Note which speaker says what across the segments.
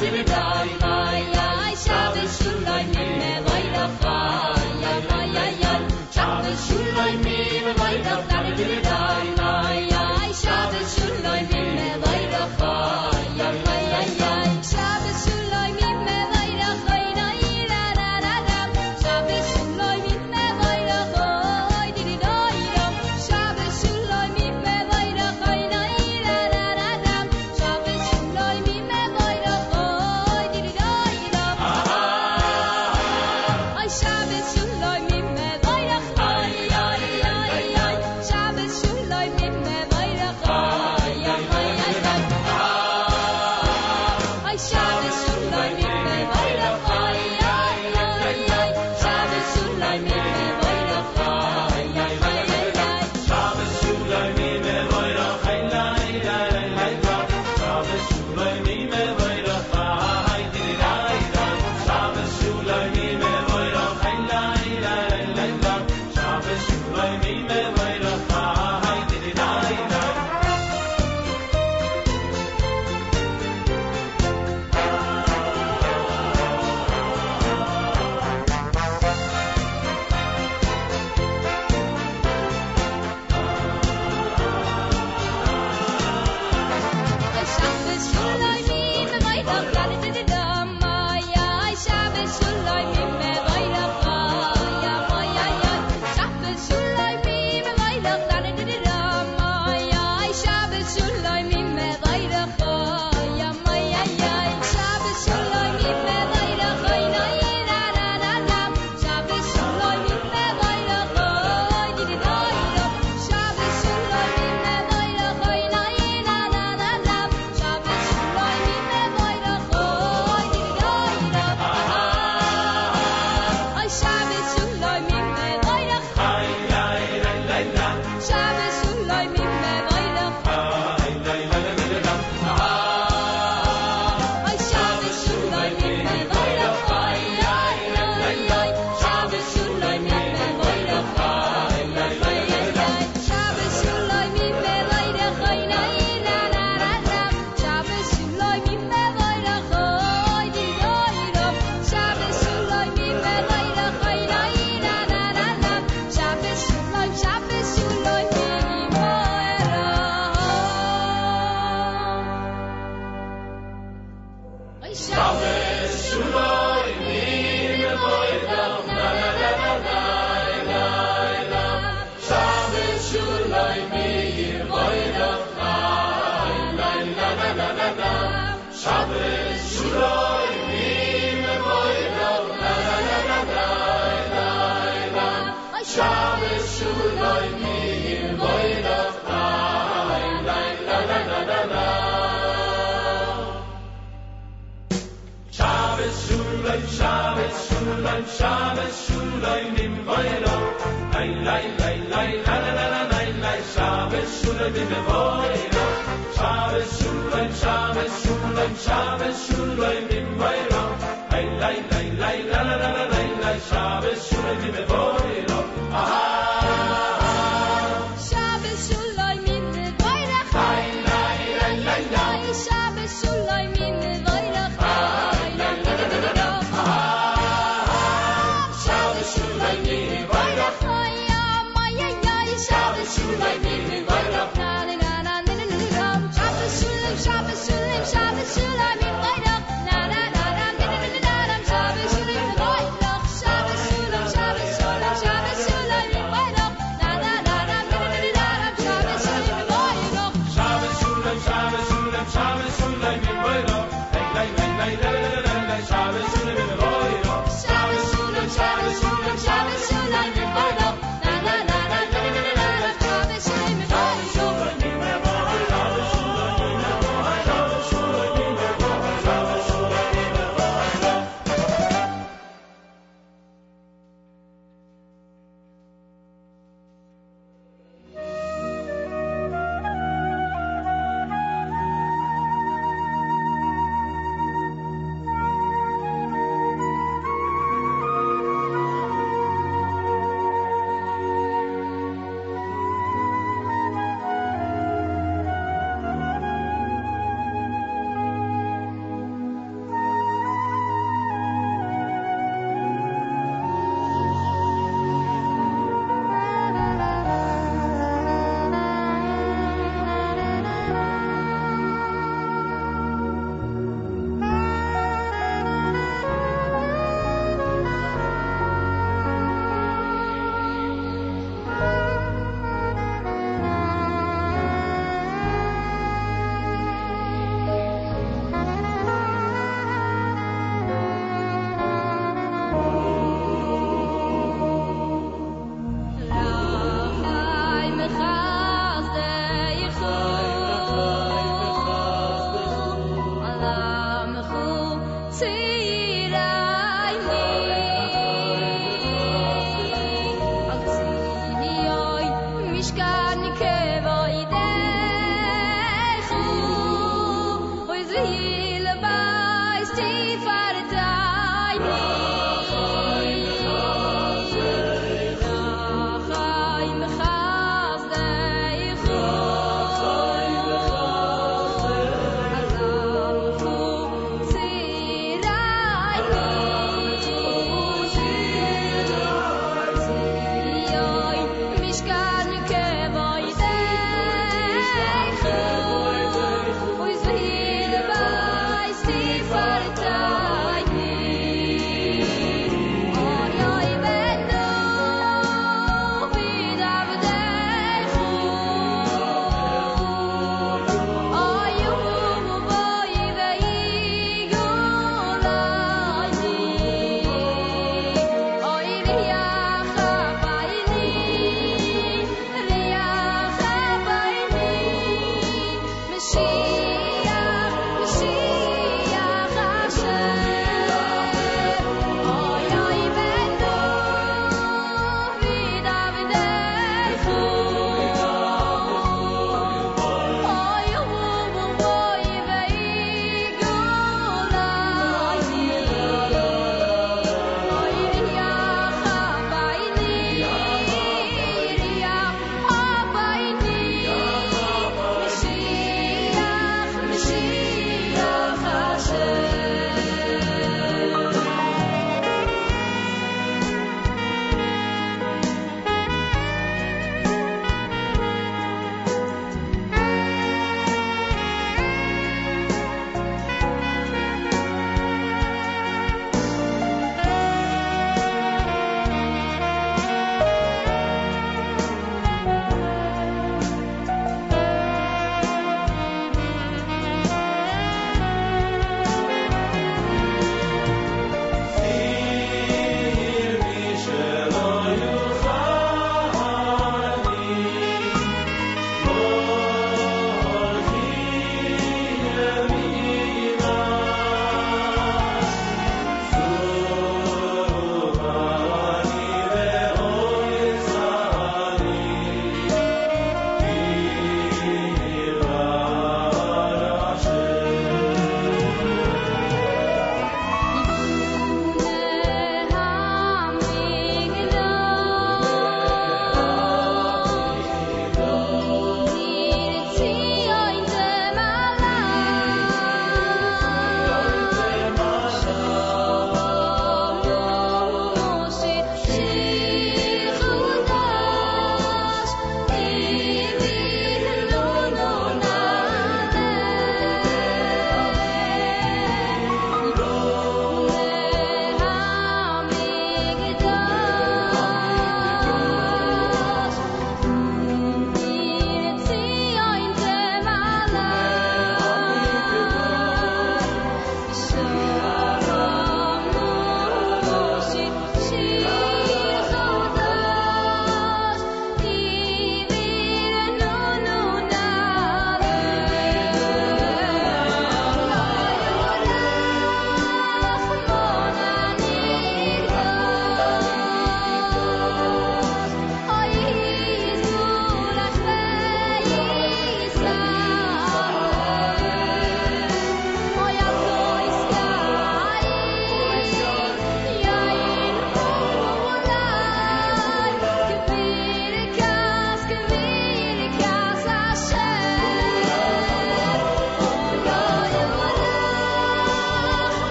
Speaker 1: ti
Speaker 2: vedrai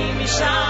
Speaker 2: flame shine.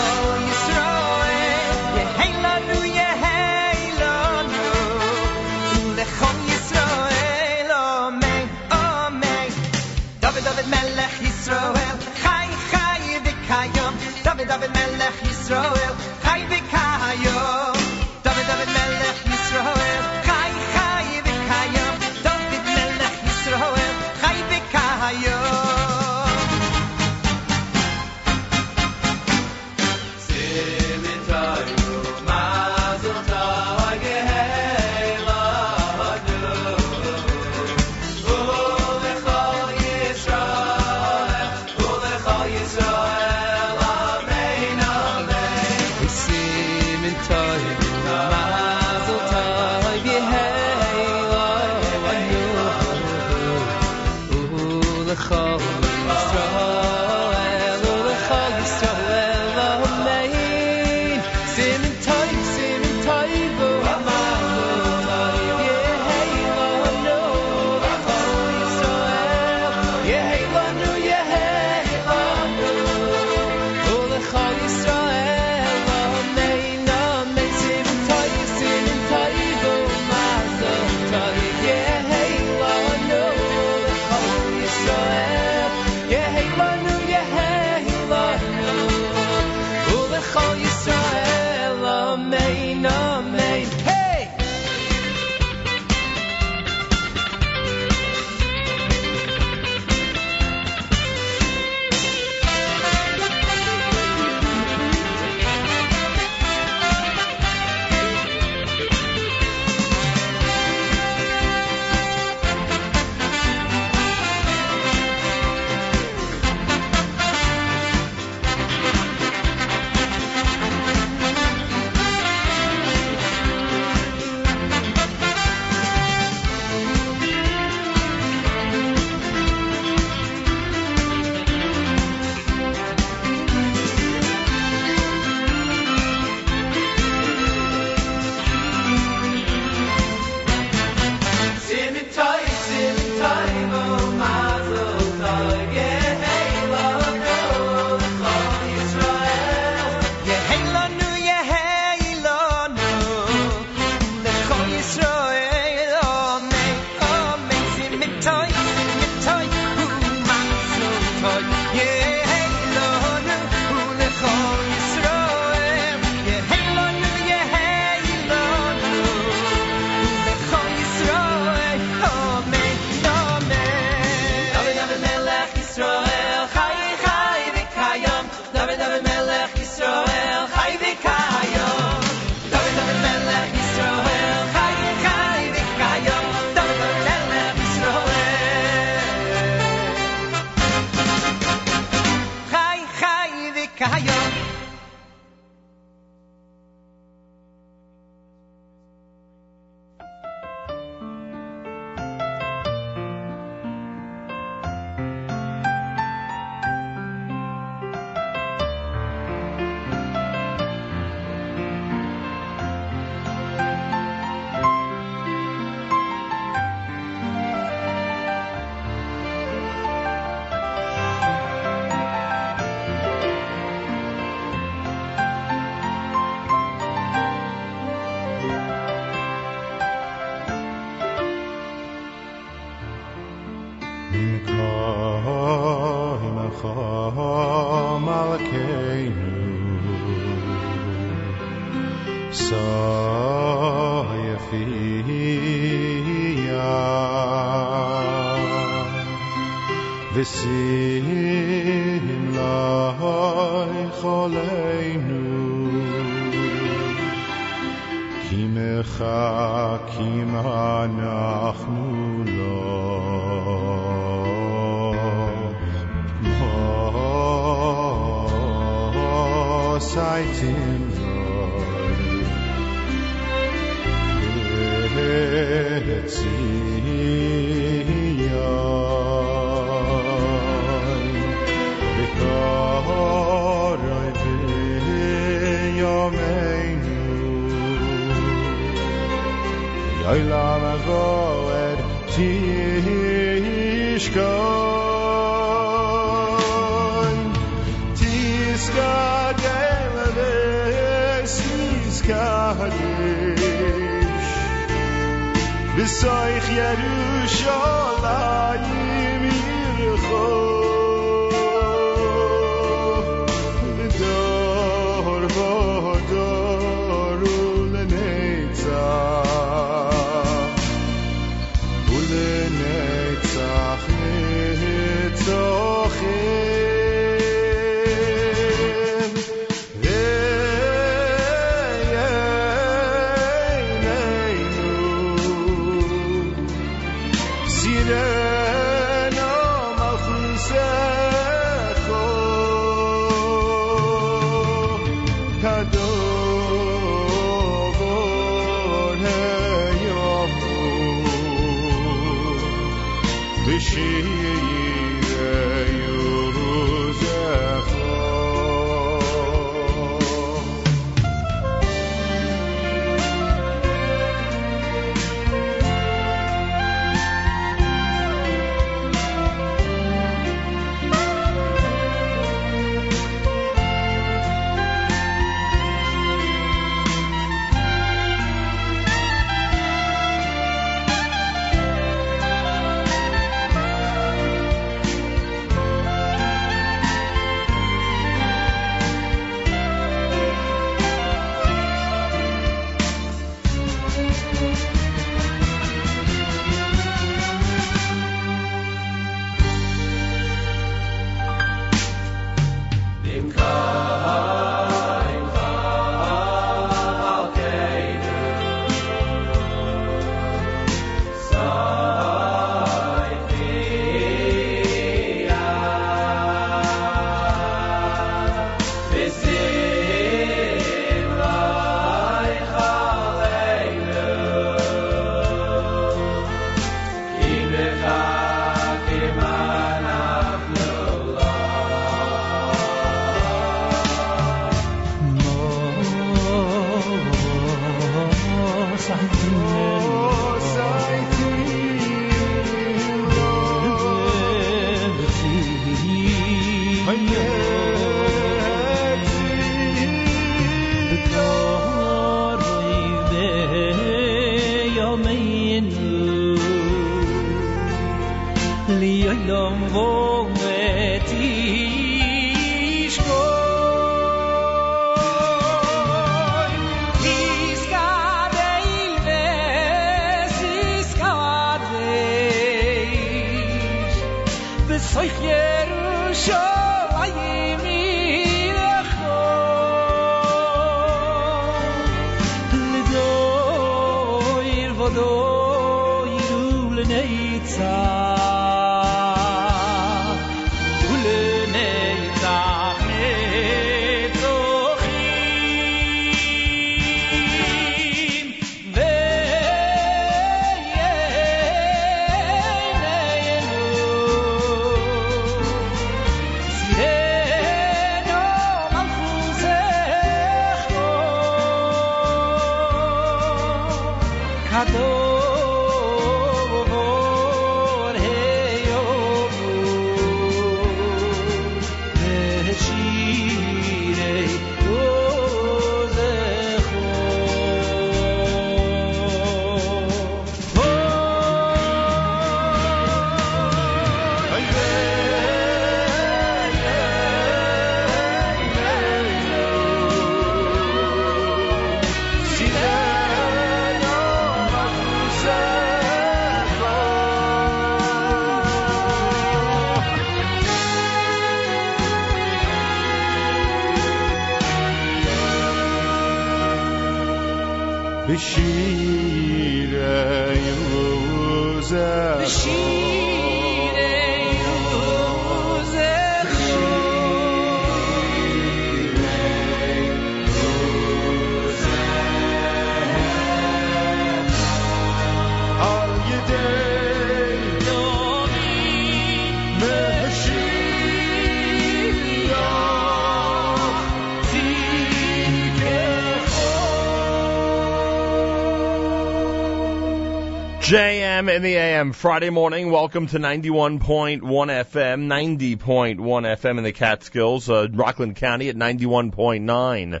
Speaker 3: JM in the AM, Friday morning. Welcome to 91.1 FM, 90.1 FM in the Catskills, uh, Rockland County at 91.9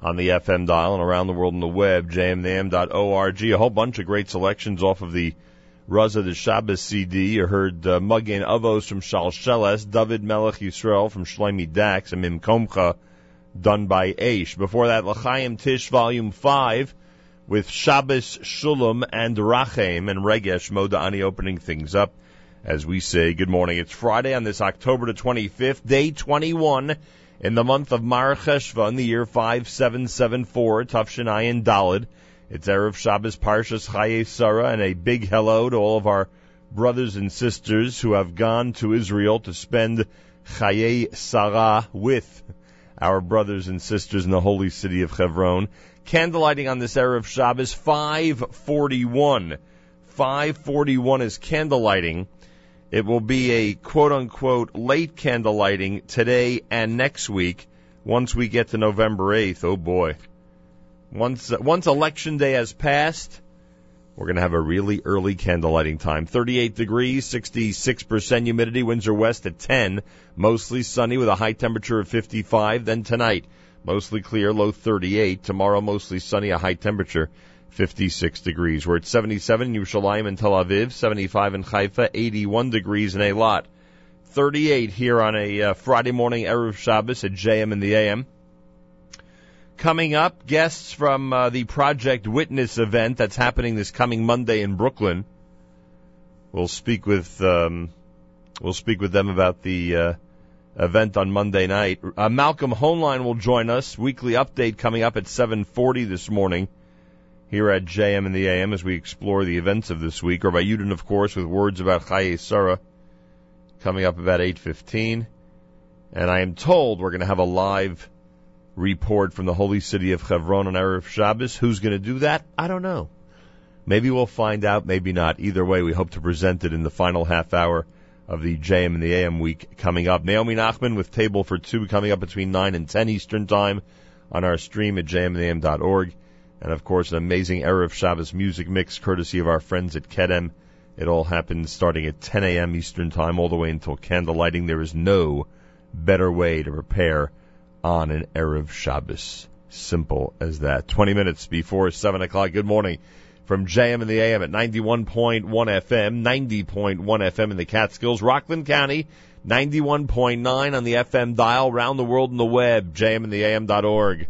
Speaker 3: on the FM dial and around the world on the web, jmnam.org. A whole bunch of great selections off of the Raza the Shabbos CD. You heard uh, Magen Avos from Shal Sheles, David Melech Yisrael from Shloime Dachs, and Mim Komcha done by Aish. Before that, L'chaim Tish Volume 5 with Shabbos Shulam and Rachem and Regesh Modani opening things up. As we say, good morning. It's Friday on this October the 25th, day 21 in the month of Mar Cheshvan, the year 5774, Tufshin Ayin Dalid. It's Erev Shabbos Parshas Chaye Sarah, and a big hello to all of our brothers and sisters who have gone to Israel to spend Chaye Sarah with our brothers and sisters in the holy city of Hebron. Candlelighting on this Erev Shabbos, 541. 541 is candlelighting. It will be a quote unquote late candlelighting today and next week once we get to November 8th. Oh boy. Once, once election day has passed, we're going to have a really early candlelighting time. 38 degrees, 66% humidity, winds are west at 10, mostly sunny with a high temperature of 55. Then tonight, mostly clear, low 38. Tomorrow, mostly sunny, a high temperature 56 degrees. We're at 77 in Yerushalayim and Tel Aviv, 75 in Haifa, 81 degrees in Eilat. 38 here on a uh, Friday morning Erev Shabbos at JM in the AM. Coming up, guests from uh, the Project Witness event that's happening this coming Monday in Brooklyn. We'll speak with um, we'll speak with them about the uh, event on Monday night. Uh, Malcolm Hoenlein will join us. Weekly update coming up at 7:40 this morning here at JM in the AM as we explore the events of this week. Rabbi Yudin, of course, with words about Chaye Sarah coming up about 8:15. And I am told we're going to have a live report from the holy city of Hebron on Erev Shabbos. Who's going to do that? I don't know. Maybe we'll find out, maybe not. Either way, we hope to present it in the final half hour of the JM and the AM week coming up. Naomi Nachman with Table for Two coming up between 9 and 10 Eastern Time on our stream at jmandam.org. And of course, an amazing Erev Shabbos music mix courtesy of our friends at Kedem. It all happens starting at 10 a.m. Eastern Time all the way until candle lighting. There is no better way to prepare on an Erev Shabbos. Simple as that. 20 minutes before 7 o'clock. Good morning from JM and the AM at 91.1 FM, 90.1 FM in the Catskills, Rockland County, 91.9 on the FM dial, round the world in the web, jmandtheam.org.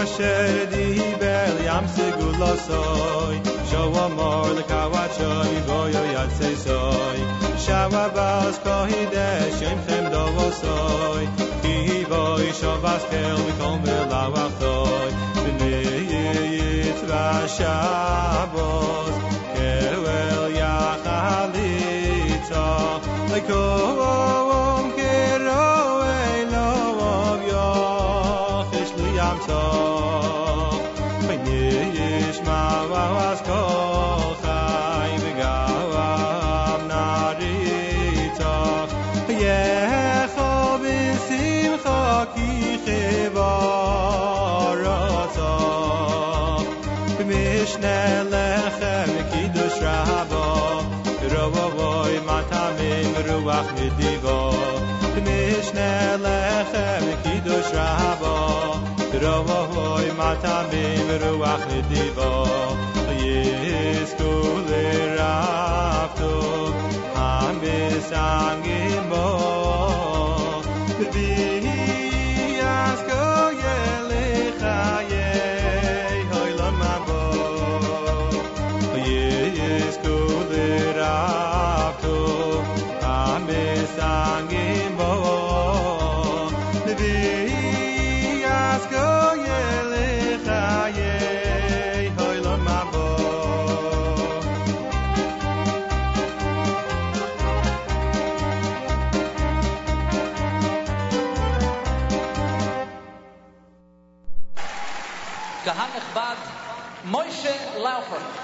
Speaker 2: asher di bel yam sigulosoy shova mor le kavachoy goyo yatsay soy shava bas kohide shem chem dovosoy ki voy shova skel kom ve bne yit va shavos kevel ya khalitza ach mit di go mish ne lechem
Speaker 4: ki do shavo dro vo hoy mata mi ru ach mit di go yes ku le rafto ham bi sang im bo di allow for it.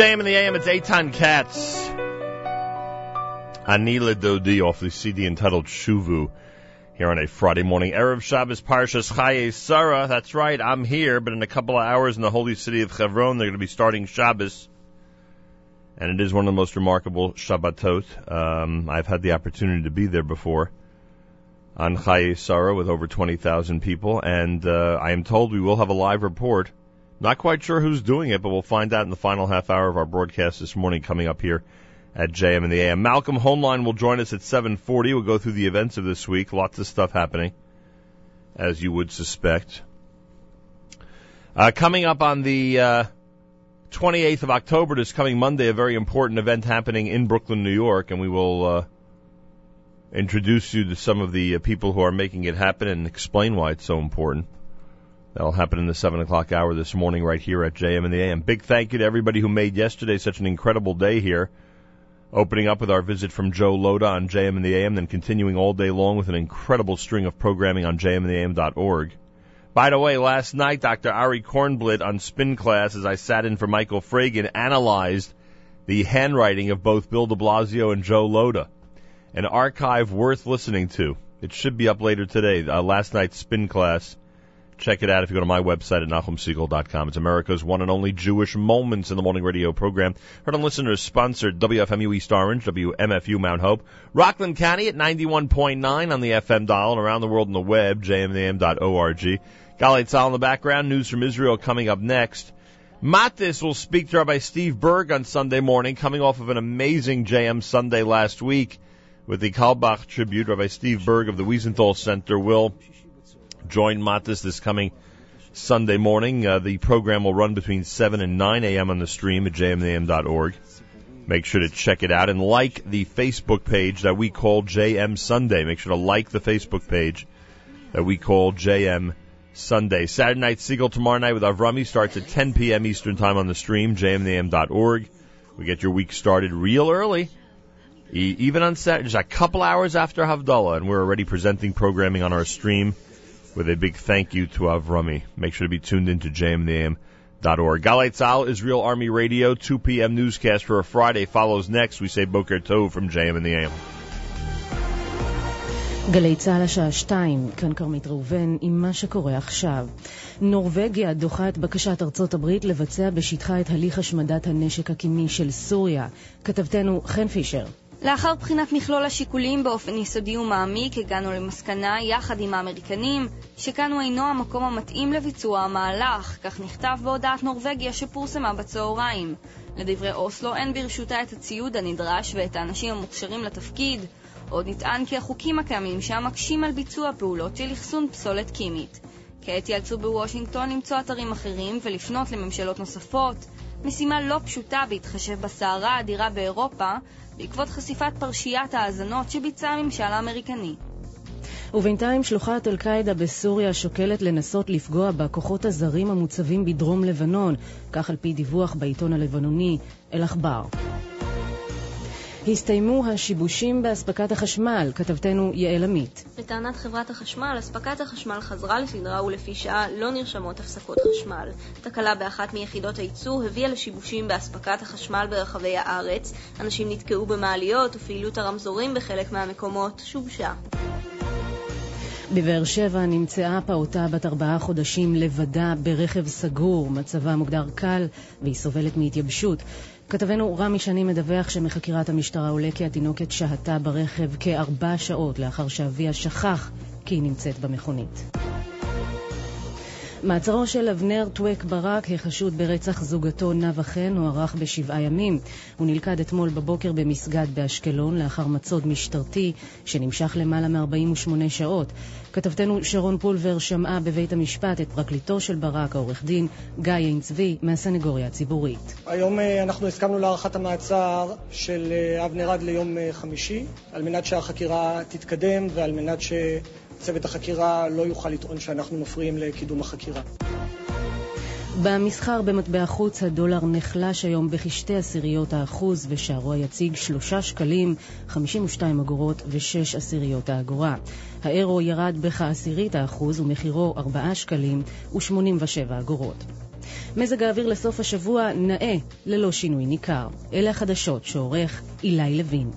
Speaker 3: JM in the AM, it's Eitan Katz. Anila Dodi off the CD entitled Shuvu here on a Friday morning. Erev Shabbos Parshas Chaye Sarah. That's right, I'm here, but in a couple of hours in the holy city of Hebron, they're going to be starting Shabbos. And it is one of the most remarkable Shabbatot. Um, I've had the opportunity to be there before on Chaye Sarah with over 20,000 people, and uh, I am told we will have a live report. Not quite sure who's doing it, but we'll find out in the final half hour of our broadcast this morning coming up here at JM and the AM. Malcolm Hoenlein will join us at 7:40. We'll go through the events of this week. Lots of stuff happening, as you would suspect. Uh, coming up on the uh, 28th of October, this coming Monday, a very important event happening in Brooklyn, New York, and we will uh, introduce you to some of the uh, people who are making it happen and explain why it's so important. That'll happen in the 7 o'clock hour this morning right here at JM and the AM. Big thank you to everybody who made yesterday such an incredible day here. Opening up with our visit from Joe Lhota on JM and the AM, then continuing all day long with an incredible string of programming on jmandtheam.org. By the way, last night, Dr. Ari Kornblit on Spin Class, as I sat in for Michael Fragin, analyzed the handwriting of both Bill de Blasio and Joe Lhota. An archive worth listening to. It should be up later today. Uh, last night's Spin Class Check it out if you go to my website at NachumSegal.com. It's America's one and only Jewish Moments in the Morning Radio program. Heard on listeners sponsored WFMU East Orange, WMFU Mount Hope, Rockland County at 91.9 on the FM dial and around the world on the web, jmam.org. Galei Tzahal in the background, news from Israel coming up next. Matis will speak to Rabbi Steve Berg on Sunday morning, coming off of an amazing JM Sunday last week with the Carlebach tribute. Rabbi Steve Berg of the Wiesenthal Center will join Matas this coming Sunday morning. Uh, the program will run between 7 and 9 a.m. on the stream at jmam.org. Make sure to check it out and like the Facebook page that we call JM Sunday. Make sure to like the Facebook page that we call JM Sunday. Saturday night Siegel tomorrow night with Avrami starts at 10 p.m. Eastern Time on the stream, jmam.org. We get your week started real early. E- even on Saturday, just a couple hours after Havdalah, and we're already presenting programming on our stream with a big thank you to Avrami. Make sure to be tuned into jmnam.org. Galei Tzal, Israel Army Radio, 2 p.m. newscast for a Friday follows next. We say Boker Tov from JM and the AM.
Speaker 5: גלי צה"ל השעה שתיים, כאן כרמית ראובן עם מה שקורה עכשיו. נורבגיה דוחה את בקשת ארצות הברית לבצע בשטחה את הליך השמדת הנשק הקימי של סוריה. כתבתנו חן פישר.
Speaker 6: לאחר בחינת מכלול השיקולים באופן יסודי ומעמיק, הגענו למסקנה, יחד עם האמריקנים, שכאן הוא אינו המקום המתאים לביצוע המהלך, כך נכתב בהודעת נורבגיה שפורסמה בצהריים. לדברי אוסלו אין ברשותה את הציוד הנדרש ואת האנשים המוכשרים לתפקיד. עוד נטען כי החוקים הקיימים שם מקשים על ביצוע פעולות של אחסון פסולת קימית. כעת יאלצו בוושינגטון למצוא אתרים אחרים ולפנות לממשלות נוספות. משימה לא פשוטה בהתחשב בסערה האדירה באירופה, בעקבות חשיפת פרשיית האזנות שביצע הממשל האמריקני.
Speaker 5: ובינתיים שלוחת אל-קאעידה בסוריה שוקלת לנסות לפגוע בכוחות הזרים המוצבים בדרום לבנון, כך על פי דיווח בעיתון הלבנוני אל-עכבר. הסתיימו השיבושים באספקת החשמל, כתבתנו יעל עמית.
Speaker 7: לטענת חברת החשמל, אספקת החשמל חזרה לסדרה ולפי שעה לא נרשמות הפסקות חשמל. תקלה באחת מיחידות הייצור הביאה לשיבושים באספקת החשמל ברחבי הארץ, אנשים נתקעו במעליות ופעילות הרמזורים בחלק מהמקומות שובשה.
Speaker 5: בבאר שבע נמצאה פעוטה בת ארבעה חודשים לבדה ברכב סגור, מצבה מוגדר קל והיא סובלת מהתייבשות. כתבנו רמי שני מדווח שמחקירת המשטרה עולה כי התינוקת שהתה ברכב כארבע שעות לאחר שאביה שכח כי היא נמצאת במכונית. מעצרו של אבנר טווק ברק, החשוד ברצח זוגתו נאוה חן, הוארך בשבעה ימים. הוא נלכד אתמול בבוקר במסגד באשקלון לאחר מצוד משטרתי שנמשך למעלה מ-48 שעות. כתבתנו שרון פולבר שמעה בבית המשפט את פרקליטו של ברק, העורך דין גיא עין צבי, מהסנגוריה הציבורית.
Speaker 8: היום אה, אנחנו הסכמנו להארכת המעצר של אה, אבנר עד ליום אה, חמישי, על מנת שהחקירה תתקדם ועל מנת ש... צוות החקירה לא יוכל לטעון שאנחנו מפריעים לקידום החקירה.
Speaker 5: במסחר במטבע חוץ הדולר נחלש היום בכשתי עשיריות האחוז ושערו היציג שלושה שקלים, 52 אגורות ושש עשיריות האגורה. האירו ירד בכעשירית האחוז ומחירו ארבעה שקלים ושמונים ושבע אגורות.
Speaker 2: מזג האוויר לסוף השבוע נאה, ללא שינוי ניכר. אלה החדשות שעורך אילי לוין.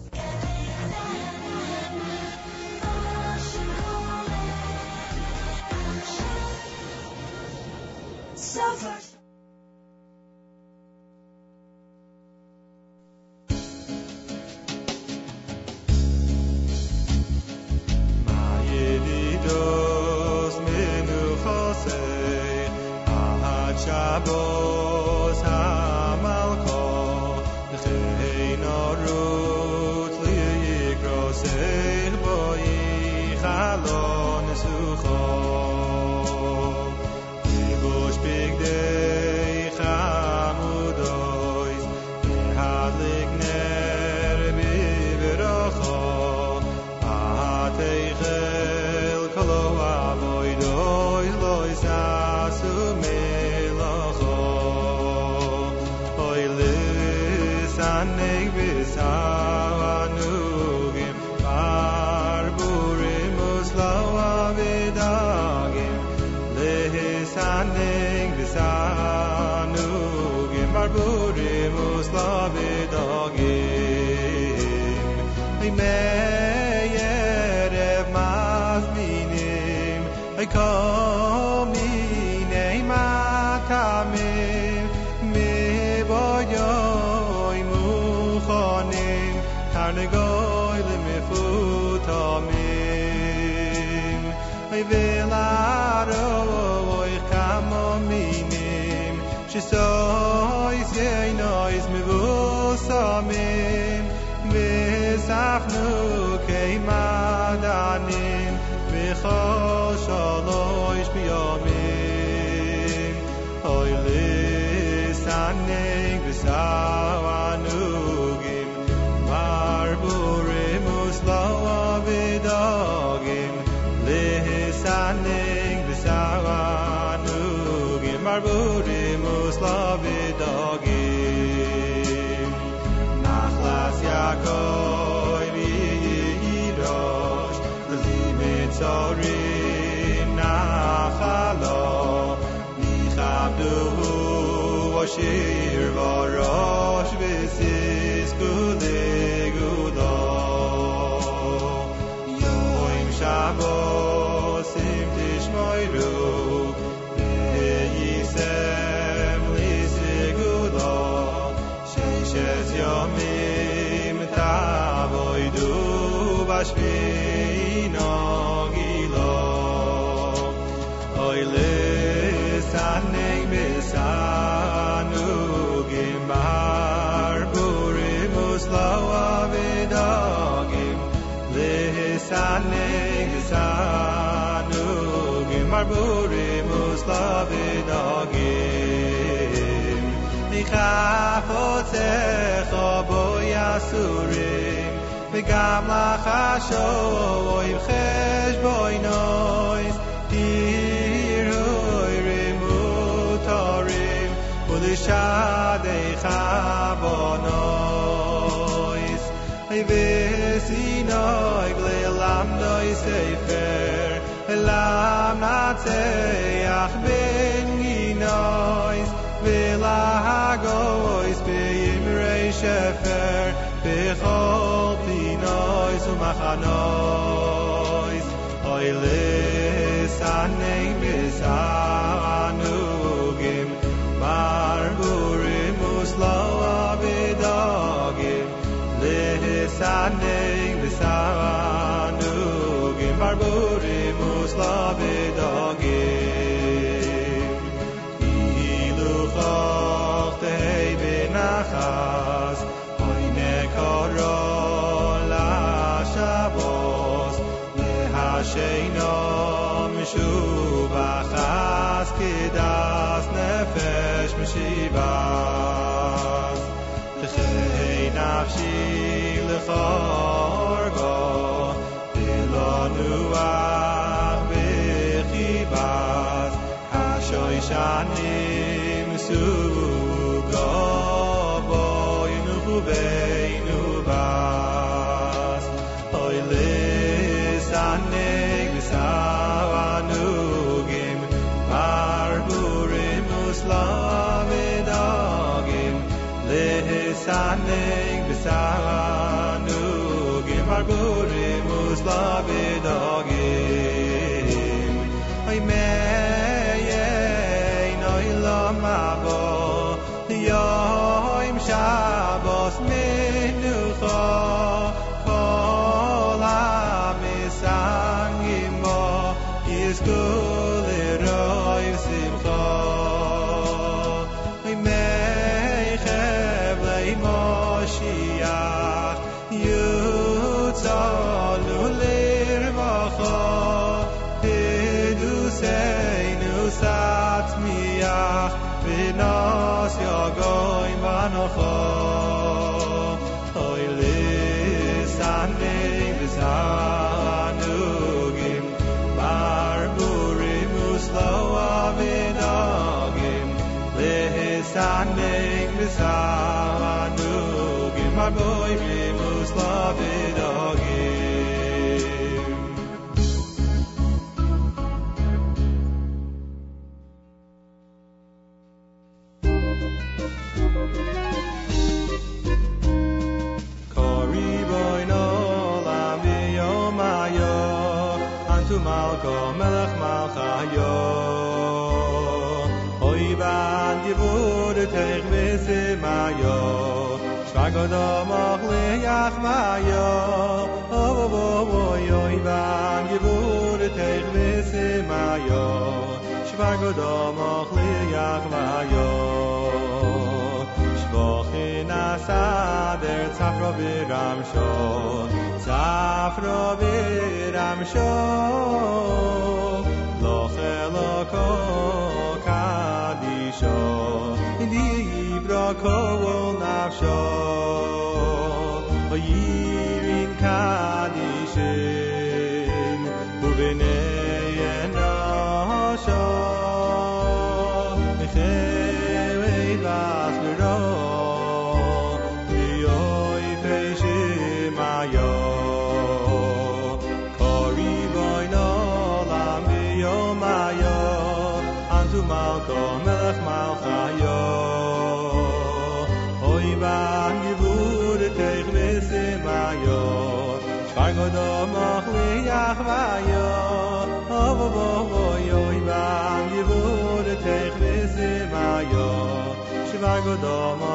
Speaker 9: besar. yo oy
Speaker 2: van di bur teg bes ma yo shvago do mach yakh ma yo o oh, vo oh, oh, oy van di bur teg bes ma yo shvago do mach le yakh ma yo shvokh na sa der tsafro be ram shon tsafro be ram shon wokoło nas show. domo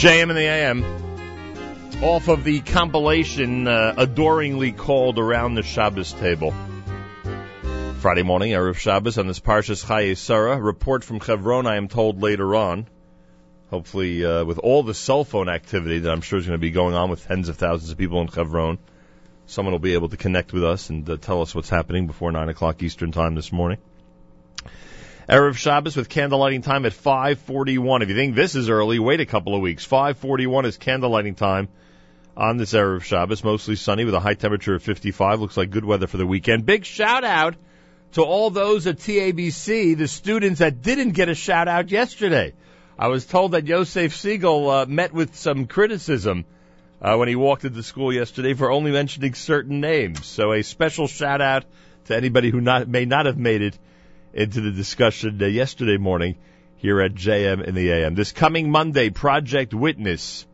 Speaker 3: JM and the AM. Off of the compilation uh, adoringly called Around the Shabbos Table. Friday morning, Erev Shabbos, on this Parshas Chaye Sarah. Report from Chevron, I am told, later on. Hopefully, uh, with all the cell phone activity that I'm sure is going to be going on with tens of thousands of people in Chevron, someone will be able to connect with us and uh, tell us what's happening before 9 o'clock Eastern Time this morning. Erev Shabbos with candlelighting time at 5:41. If you think this is early, wait a couple of weeks. 5:41 is candlelighting time on this Erev Shabbos. Mostly sunny with a high temperature of 55. Looks like good weather for the weekend. Big shout out to all those at TABC, the students that didn't get a shout out yesterday. I was told that Yosef Siegel uh, met with some criticism uh, when he walked into school yesterday for only mentioning certain names. So a special shout out to anybody who not, may not have made it into the discussion uh, yesterday morning here at JM in the AM. This coming Monday, Project Witness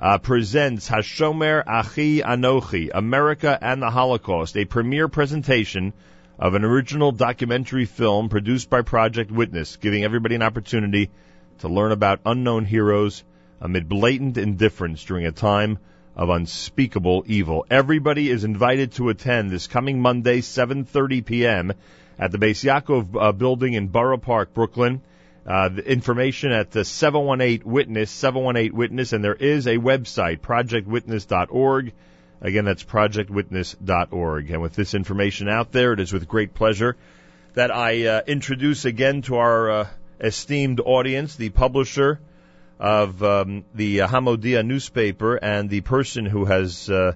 Speaker 3: uh, presents Hashomer Achi Anochi, America and the Holocaust, a premiere presentation of an original documentary film produced by Project Witness, giving everybody an opportunity to learn about unknown heroes amid blatant indifference during a time of unspeakable evil. Everybody is invited to attend this coming Monday, 7:30 p.m. at the Beis Yaakov uh, building in Borough Park, Brooklyn. Uh, the information at the 718 Witness, 718 Witness, and there is a website, projectwitness.org. Again, that's projectwitness.org. And with this information out there, it is with great pleasure that I uh, introduce again to our uh, esteemed audience the publisher of um, the Hamodia newspaper and the person who has uh,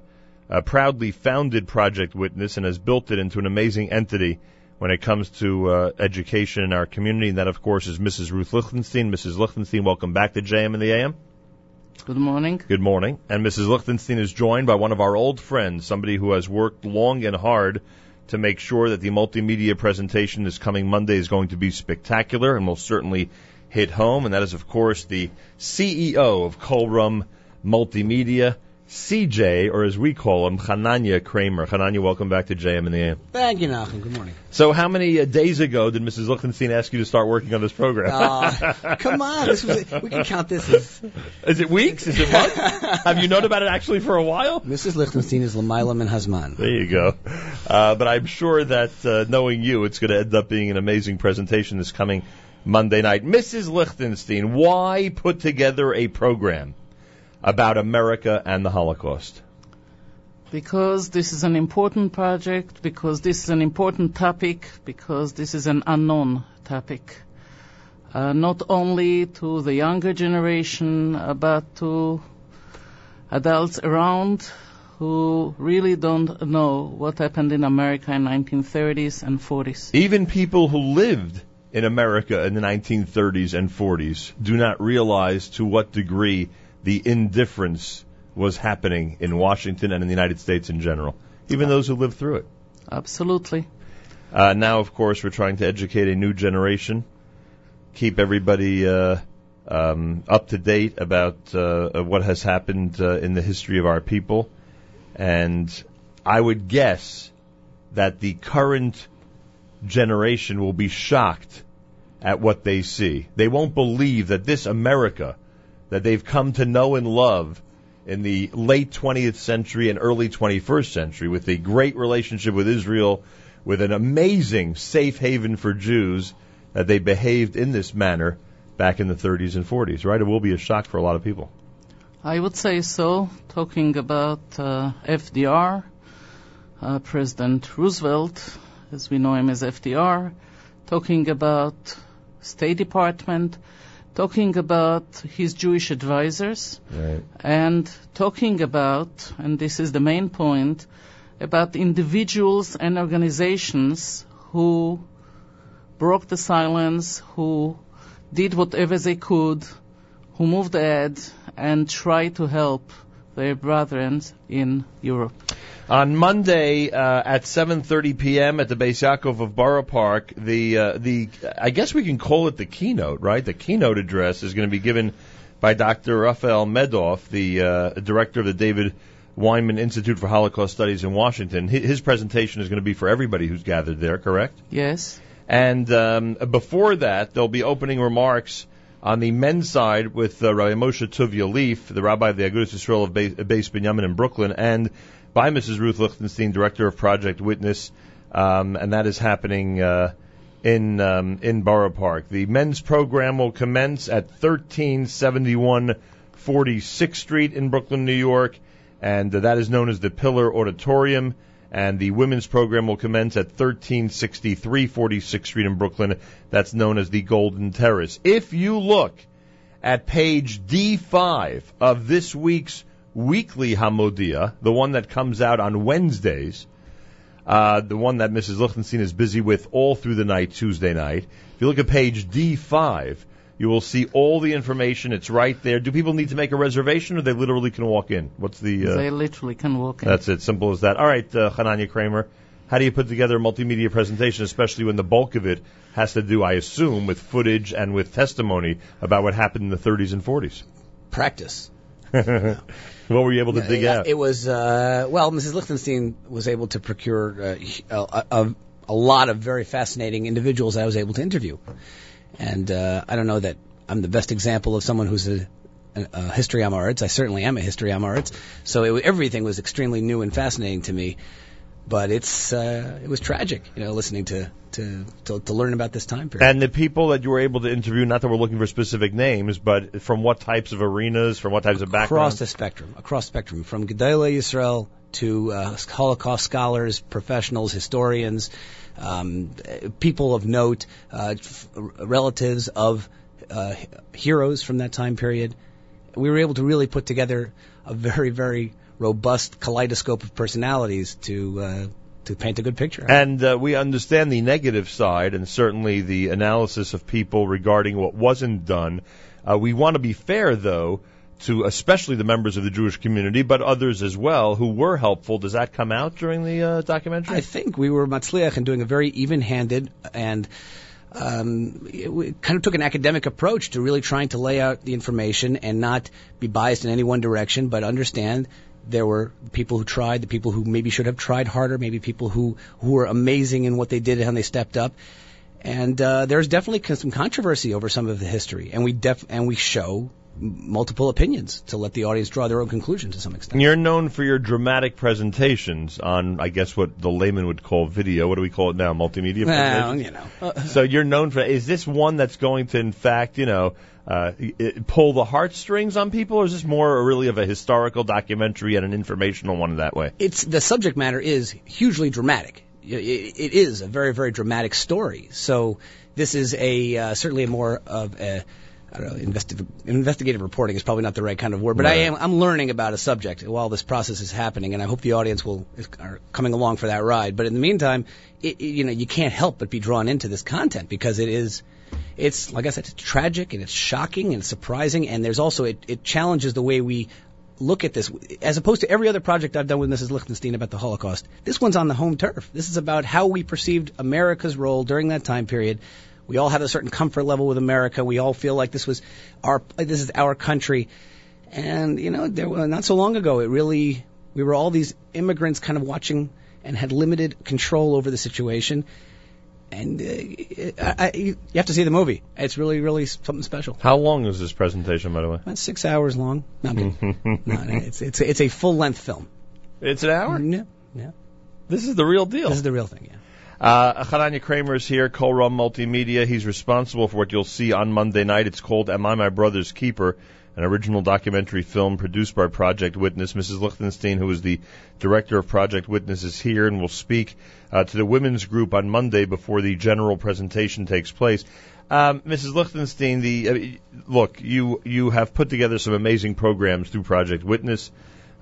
Speaker 3: uh, proudly founded Project Witness and has built it into an amazing entity when it comes to uh, education in our community. And that, of course, is Mrs. Ruth Lichtenstein. Mrs. Lichtenstein, welcome back to JM and the AM.
Speaker 10: Good morning.
Speaker 3: Good morning. And Mrs. Lichtenstein is joined by one of our old friends, somebody who has worked long and hard to make sure that the multimedia presentation this coming Monday is going to be spectacular and will certainly hit home. And that is, of course, the CEO of KolRom Multimedia, CJ, or as we call him, Chananya Kramer. Chananya, welcome back to JM in the AM.
Speaker 10: Thank you, Nachum. Good morning.
Speaker 3: So, how many uh, days ago did Mrs. Lichtenstein ask you to start working on this program?
Speaker 10: Uh, come on, this was, we can count this as.
Speaker 3: Is it weeks? Is it months? Have you known about it actually for a while?
Speaker 10: Mrs. Lichtenstein is Lamaila and Hazman.
Speaker 3: There you go. Uh, but I'm sure that uh, knowing you, it's going to end up being an amazing presentation this coming Monday night. Mrs. Lichtenstein, why put together a program about America and the Holocaust?
Speaker 11: because this is an important project, because this is an important topic, because this is an unknown topic. Uh, not only to the younger generation, uh, but to adults around who really don't know what happened in America in 1930s and 40s.
Speaker 3: Even people who lived in America in the 1930s and 40s do not realize to what degree the indifference was happening in Washington and in the United States in general, even those who lived through it.
Speaker 11: Absolutely.
Speaker 3: Uh, now, of course, we're trying to educate a new generation, keep everybody uh, um, up to date about uh, what has happened uh, in the history of our people. And I would guess that the current generation will be shocked at what they see. They won't believe that this America that they've come to know and love in the late 20th century and early 21st century with a great relationship with Israel, with an amazing safe haven for Jews, that they behaved in this manner back in the 30s and 40s, right? It will be a shock for a lot of people.
Speaker 11: I would say so. Talking about uh, FDR, uh, President Roosevelt, as we know him as FDR, talking about State Department, talking about his Jewish advisors,
Speaker 3: right.
Speaker 11: and talking about, and this is the main point, about individuals and organizations who broke the silence, who did whatever they could, who moved ahead and tried to help their brethren in Europe.
Speaker 3: On Monday uh, at 7:30 p.m. at the Beis Yaakov of Borough Park, the uh, the I guess we can call it the keynote, right? The keynote address is going to be given by Dr. Raphael Medoff, the uh, director of the David Wyman Institute for Holocaust Studies in Washington. His presentation is going to be for everybody who's gathered there, correct?
Speaker 11: Yes.
Speaker 3: And um, before that, there'll be opening remarks on the men's side with uh, Rabbi Moshe Tuvia Lieff, the rabbi of the Agudas Yisrael of Beis Binyamin in Brooklyn, and by Mrs. Ruth Lichtenstein, director of Project Witness, um, and that is happening uh, in um, in Borough Park. The men's program will commence at 1371 46th Street in Brooklyn, New York, and uh, that is known as the Pillar Auditorium. And the women's program will commence at 1363 46th Street in Brooklyn. That's known as the Golden Terrace. If you look at page D5 of this week's weekly Hamodia, the one that comes out on Wednesdays, uh, the one that Mrs. Lichtenstein is busy with all through the night, Tuesday night. If you look at page D5, you will see all the information. It's right there. Do people need to make a reservation, or they literally can walk in? What's the? Uh,
Speaker 11: they literally can walk in.
Speaker 3: That's it. Simple as that. All right, uh, Chananya Kramer. How do you put together a multimedia presentation, especially when the bulk of it has to do, I assume, with footage and with testimony about what happened in the 30s and 40s?
Speaker 10: Practice.
Speaker 3: what were you able to dig
Speaker 10: it,
Speaker 3: out?
Speaker 10: It was uh, well, Mrs. Lichtenstein was able to procure uh, a, a, a lot of very fascinating individuals I was able to interview, and uh, I don't know that I'm the best example of someone who's a, a, a history Amoritz. I certainly am a history Amoritz, so it, everything was extremely new and fascinating to me. But it's uh, it was tragic, you know, listening to, to to to learn about this time period.
Speaker 3: And the people that you were able to interview, not that we're looking for specific names, but from what types of arenas, from what types of backgrounds?
Speaker 10: across the spectrum, across the spectrum, from Gedolei Yisrael to uh, Holocaust scholars, professionals, historians, um, people of note, uh, f- relatives of uh, heroes from that time period. We were able to really put together a very, very robust kaleidoscope of personalities to uh, to paint a good picture.
Speaker 3: And uh, we understand the negative side and certainly the analysis of people regarding what wasn't done. Uh, we want to be fair, though, to especially the members of the Jewish community, but others as well who were helpful. Does that come out during the uh, documentary?
Speaker 10: I think we were matzliach in doing a very even-handed and um, we kind of took an academic approach to really trying to lay out the information and not be biased in any one direction, but understand there were people who tried, the people who maybe should have tried harder, maybe people who who were amazing in what they did and how they stepped up. And uh, there's definitely some controversy over some of the history, and we def- and we show multiple opinions to let the audience draw their own conclusion to some extent.
Speaker 3: You're known for your dramatic presentations on, I guess, what the layman would call video. What do we call it now? Multimedia
Speaker 10: Well, you know. Uh,
Speaker 3: So you're known for. Is this one that's going to, in fact, you know, uh, pull the heartstrings on people, or is this more really of a historical documentary and an informational one in that way?
Speaker 10: it's the subject matter is hugely dramatic. It, it is a very very dramatic story. So this is a uh, certainly a more of a I don't know investigative, investigative reporting is probably not the right kind of word, but I am I'm learning about a subject while this process is happening, and I hope the audience will is, are coming along for that ride. But in the meantime, it, it, you know you can't help but be drawn into this content because it is it's like I said, it's tragic and it's shocking and surprising, and there's also it, it challenges the way we look at this as opposed to every other project I've done with Mrs. Lichtenstein about the Holocaust. This one's on the home turf. This is about how we perceived America's role during that time period. We all have a certain comfort level with America. We all feel like this was our this is our country. And you know, there were, not so long ago, it really we were all these immigrants kind of watching and had limited control over the situation. And uh, I, I, you have to see the movie. It's really, really something special.
Speaker 3: How long is this presentation, by the way?
Speaker 10: About six hours long. No, no, no, it's it's it's a full length film.
Speaker 3: It's an hour.
Speaker 10: Yeah, yeah.
Speaker 3: This is the real deal.
Speaker 10: This is the real thing. Yeah.
Speaker 3: Uh, Chananya Kramer is here, KolRom Multimedia. He's responsible for what you'll see on Monday night. It's called Am I My Brother's Keeper? An original documentary film produced by Project Witness. Mrs. Lichtenstein, who is the director of Project Witness, is here and will speak uh, to the women's group on Monday before the general presentation takes place. Um, Mrs. Lichtenstein, the uh, look, you you have put together some amazing programs through Project Witness.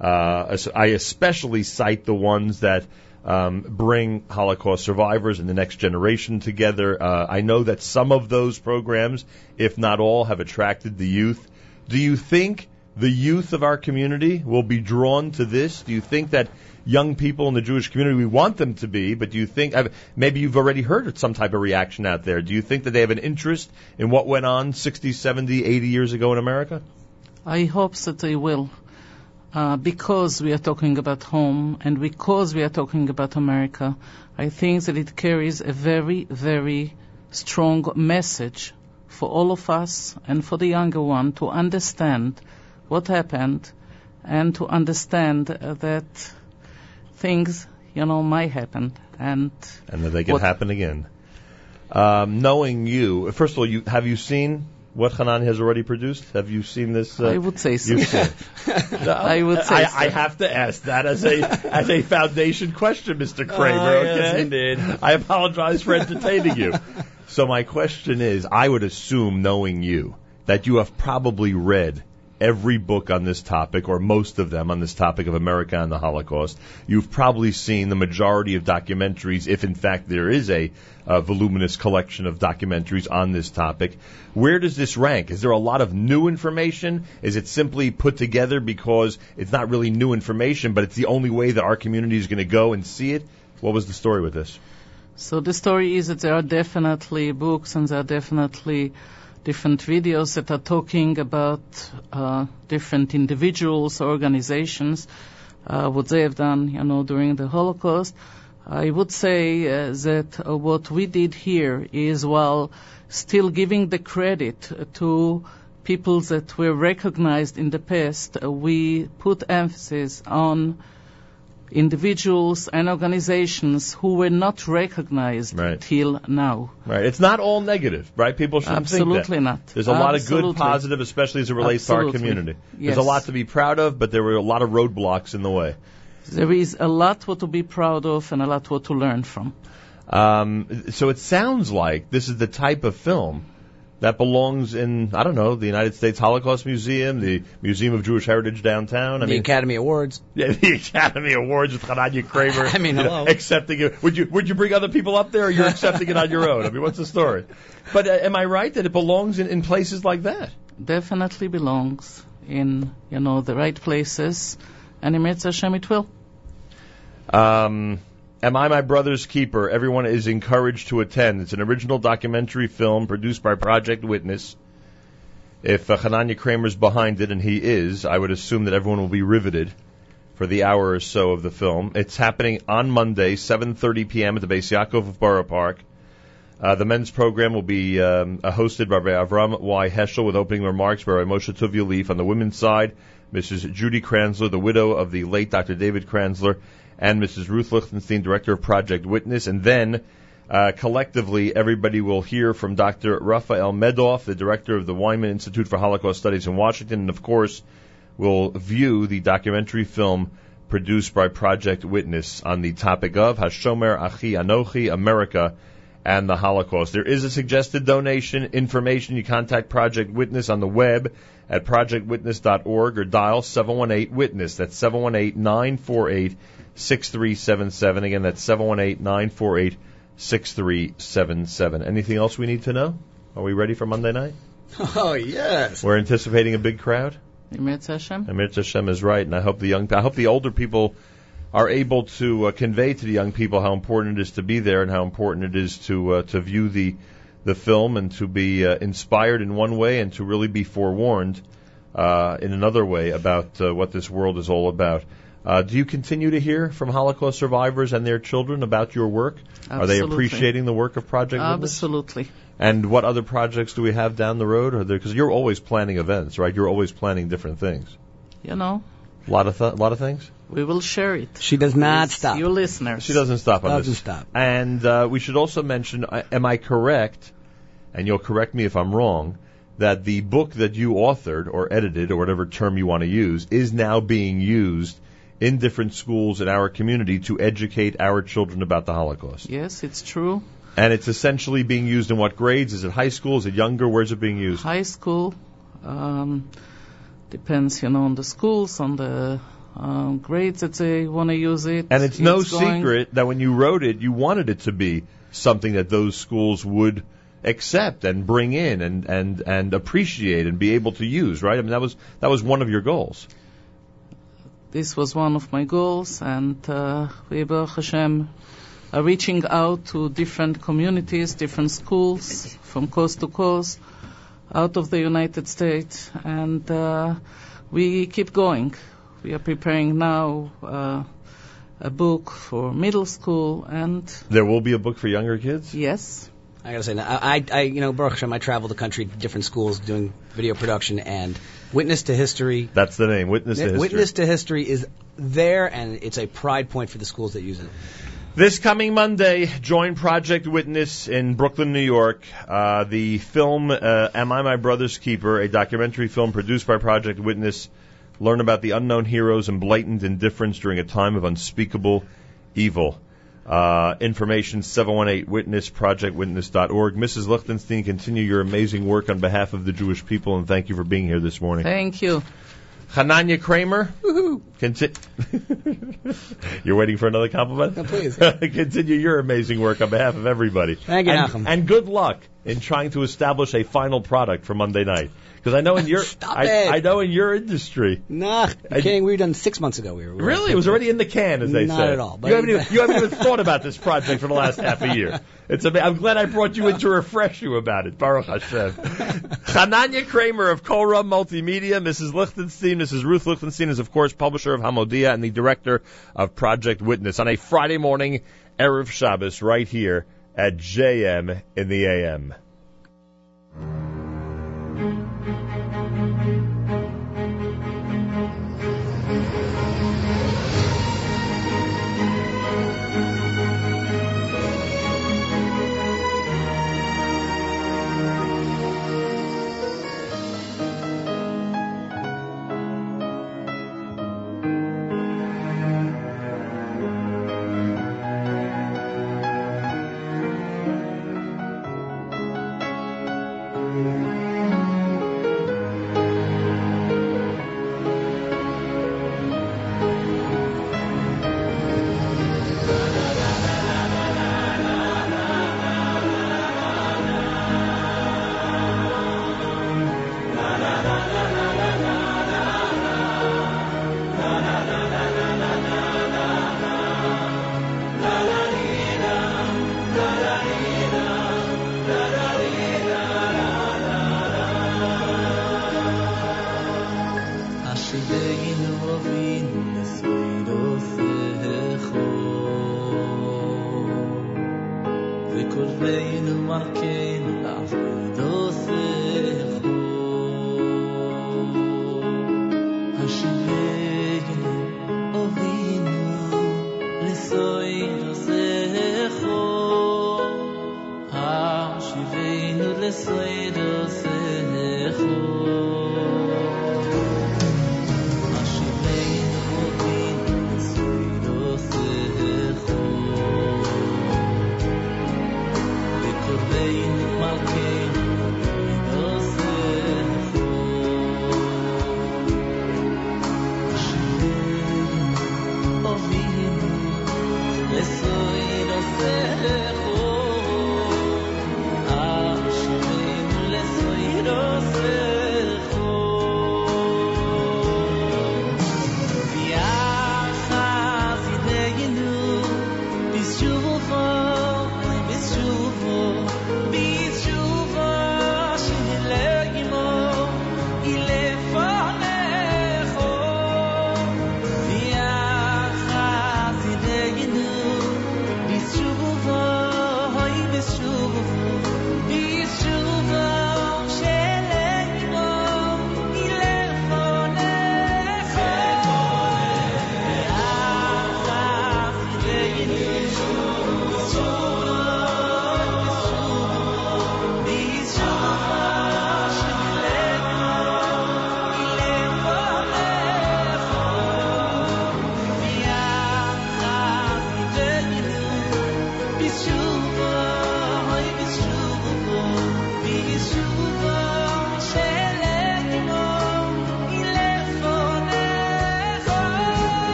Speaker 3: Uh, I especially cite the ones that um, bring Holocaust survivors and the next generation together. Uh, I know that some of those programs, if not all, have attracted the youth. Do you think the youth of our community will be drawn to this? Do you think that young people in the Jewish community, we want them to be, but do you think, maybe you've already heard some type of reaction out there. Do you think that they have an interest in what went on 60, 70, 80 years ago in America?
Speaker 11: I hope that they will. Uh, because we are talking about home and because we are talking about America, I think that it carries a very, very strong message for all of us and for the younger one to understand what happened and to understand uh, that things, you know, might happen and
Speaker 3: and that they can happen again. Um, knowing you, first of all, you have you seen what Hanan has already produced? Have you seen this? Uh,
Speaker 11: I would say so.
Speaker 3: you've. No,
Speaker 11: I would say
Speaker 3: I,
Speaker 11: so.
Speaker 3: I have to ask that as a as a foundation question, Mr. Kramer.
Speaker 10: Oh, yes,
Speaker 3: okay?
Speaker 10: indeed.
Speaker 3: I apologize for entertaining you. So my question is, I would assume, knowing you, that you have probably read every book on this topic, or most of them on this topic of America and the Holocaust. You've probably seen the majority of documentaries, if in fact there is a, uh voluminous collection of documentaries on this topic. Where does this rank? Is there a lot of new information? Is it simply put together because it's not really new information, but it's the only way that our community is going to go and see it? What was the story with this?
Speaker 11: So the story is that there are definitely books and there are definitely different videos that are talking about uh, different individuals, organizations, uh, what they have done, you know, during the Holocaust. I would say uh, that what we did here is while still giving the credit to people that were recognized in the past, we put emphasis on individuals and organizations who were not recognized
Speaker 3: Right.
Speaker 11: till now.
Speaker 3: Right. It's not all negative, right? People shouldn't
Speaker 11: Absolutely
Speaker 3: think that.
Speaker 11: not.
Speaker 3: There's a lot of good positive, especially as it relates to our community.
Speaker 11: Yes.
Speaker 3: There's a lot to be proud of, but there were a lot of roadblocks in the way.
Speaker 11: There is a lot what to be proud of and a lot what to learn from.
Speaker 3: Um, so it sounds like this is the type of film that belongs in, I don't know, the United States Holocaust Museum, the Museum of Jewish Heritage downtown. I
Speaker 10: the
Speaker 3: mean,
Speaker 10: Academy Awards.
Speaker 3: yeah, the Academy Awards with Chananya Kramer.
Speaker 10: I mean,
Speaker 3: you know, accepting it. Would you would you bring other people up there, or you're accepting it on your own? I mean, what's the story? But uh, am I right that it belongs in, in places like that?
Speaker 11: Definitely belongs in, you know, the right places. And in Mitzvah Hashem it will.
Speaker 3: Um, Am I My Brother's Keeper? Everyone is encouraged to attend. It's an original documentary film produced by Project Witness. If uh, Chananya Kramer's behind it, and he is, I would assume that everyone will be riveted for the hour or so of the film. It's happening on Monday, 7:30 p.m. at the Beis Yaakov Borough Park. Uh, the men's program will be um, uh, hosted by Avram Y. Heschel with opening remarks by Moshe Tuvia Lieff. On the women's side, Mrs. Judy Kranzler, the widow of the late Dr. David Kranzler, and Mrs. Ruth Lichtenstein, director of Project Witness. And then, uh, collectively, everybody will hear from Dr. Raphael Medoff, the director of the Wyman Institute for Holocaust Studies in Washington, and of course, we'll view the documentary film produced by Project Witness on the topic of Hashomer Achi Anochi, America, and the Holocaust. There is a suggested donation information. You contact Project Witness on the web at projectwitness.org or dial 718 Witness. That's 718 948 6377. Again, that's 718 948 6377. Anything else we need to know? Are we ready for Monday night?
Speaker 10: Oh yes.
Speaker 3: We're anticipating a big crowd.
Speaker 11: Emet Hashem.
Speaker 3: Amir Hashem is right, and I hope the young, I hope the older people are able to uh, convey to the young people how important it is to be there and how important it is to uh, to view the the film and to be uh, inspired in one way and to really be forewarned uh, in another way about uh, what this world is all about. Uh, do you continue to hear from Holocaust survivors and their children about your work? Absolutely. Are they appreciating the work of Project Witness?
Speaker 11: Absolutely.
Speaker 3: And what other projects do we have down the road? Because you're always planning events, right? You're always planning different things.
Speaker 11: You know,
Speaker 3: A lot of th- a lot of things.
Speaker 11: we will share it.
Speaker 10: She does not
Speaker 11: with
Speaker 10: stop.
Speaker 11: You listeners.
Speaker 3: She doesn't stop on
Speaker 10: Doesn't
Speaker 3: this.
Speaker 10: stop.
Speaker 3: And uh, we should also mention, uh, am I correct? And you'll correct me if I'm wrong. That the book that you authored or edited or whatever term you want to use is now being used in different schools in our community to educate our children about the Holocaust.
Speaker 11: Yes, it's true.
Speaker 3: And it's essentially being used in what grades? Is it high school? Is it younger? Where's it being used?
Speaker 11: High school um, depends, you know, on the schools, on the um, grades that they want to use it.
Speaker 3: And it's no
Speaker 11: going-
Speaker 3: secret that when you wrote it, you wanted it to be something that those schools would accept and bring in and, and, and appreciate and be able to use, right? I mean, that was, that was one of your goals.
Speaker 11: This was one of my goals, and uh, we, Baruch Hashem, are reaching out to different communities, different schools from coast to coast, out of the United States, and uh, we keep going. We are preparing now uh, a book for middle school, and
Speaker 3: There will be a book for younger kids?
Speaker 11: yes,
Speaker 10: I gotta say, I, I, I you know, Baruch Hashem, I travel the country, different schools doing video production, and Witness to History.
Speaker 3: That's the name, Witness to History.
Speaker 10: Witness to History is there, and it's a pride point for the schools that use it.
Speaker 3: This coming Monday, join Project Witness in Brooklyn, New York. Uh, the film uh, "Am I My Brother's Keeper," a documentary film produced by Project Witness. Learn about the unknown heroes and blatant indifference during a time of unspeakable evil. Uh, information 718 Witness, projectwitness.org. Mrs. Lichtenstein, continue your amazing work on behalf of the Jewish people, and thank you for being here this morning.
Speaker 11: thank you.
Speaker 3: Chananya Kramer. Conti- You're waiting for another compliment?
Speaker 10: No, please.
Speaker 3: Continue your amazing work on behalf of everybody.
Speaker 10: Thank you,
Speaker 3: and, and good luck in trying to establish a final product for Monday night. Because I know in your I. I know in your industry.
Speaker 10: Nah,
Speaker 3: I-
Speaker 10: kidding. We were done six months ago. We were we were-
Speaker 3: Really, it was already in the can, as they
Speaker 10: Not
Speaker 3: say.
Speaker 10: at all, but-
Speaker 3: You haven't, even, you haven't even thought about this project for the last half a year. It's ama- I'm glad I brought you in to refresh you about it. Baruch Hashem. Chananya Kramer of Korah Multimedia, Mrs. Lichtenstein, Mrs. Ruth Lichtenstein is of course publisher of Hamodia and the director of Project Witness on a Friday morning, Erev Shabbos, right here at JM in the AM.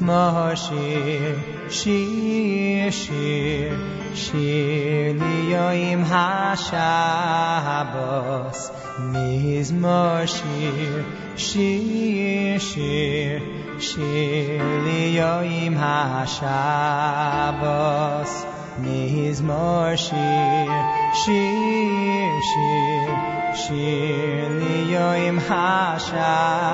Speaker 1: Krishna Hare Shri Shri Shri Niyayim HaShabbos Mizmor Shir Shir Shir Shir Liyoyim HaShabbos Mizmor Shir Shir Shir Shir Liyoyim HaShabbos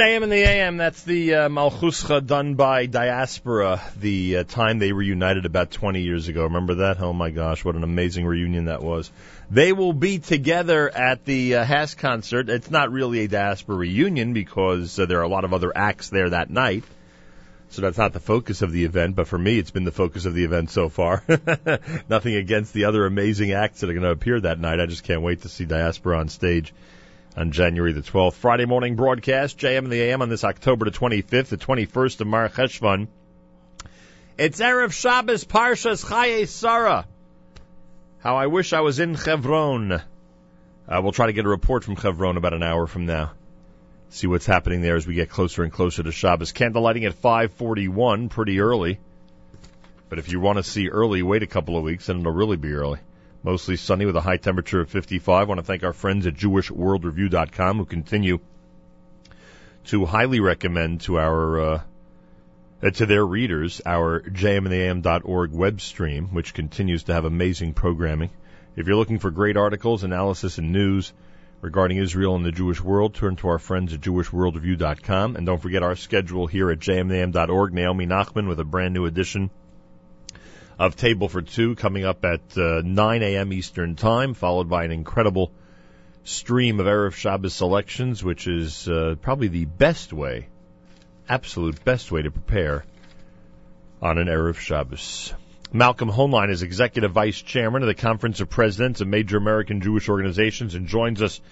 Speaker 3: JM and the AM, that's the uh, Malchuscha done by Diaspora, the uh, time they reunited about 20 years ago. Remember that? Oh my gosh, what an amazing reunion that was. They will be together at the uh, Haas concert. It's not really a Diaspora reunion because uh, there are a lot of other acts there that night. So that's not the focus of the event, but for me, it's been the focus of the event so far. Nothing against the other amazing acts that are going to appear that night. I just can't wait to see Diaspora on stage on January the 12th. Friday morning broadcast, JM and the AM on this October the 25th, the 21st of Mar Cheshvan. It's Erev Shabbos Parshas Chaye Sarah. How I wish I was in Chevron. Uh, we'll try to get a report from Chevron about an hour from now. See what's happening there as we get closer and closer to Shabbos. Candle lighting at 541, pretty early. But if you want to see early, wait a couple of weeks and it'll really be early. Mostly sunny with a high temperature of 55. I want to thank our friends at JewishWorldReview.com who continue to highly recommend to our uh, to their readers our jmandam.org web stream, which continues to have amazing programming. If you're looking for great articles, analysis, and news regarding Israel and the Jewish world, turn to our friends at JewishWorldReview.com. And don't forget our schedule here at jmandam.org. Naomi Nachman with a brand new edition of Table for Two coming up at uh, 9 a.m. Eastern Time, followed by an incredible stream of Erev Shabbos selections, which is uh, probably the best way, absolute best way to prepare on an Erev Shabbos. Malcolm Hoenlein is Executive Vice Chairman of the Conference of Presidents of Major American Jewish Organizations and joins us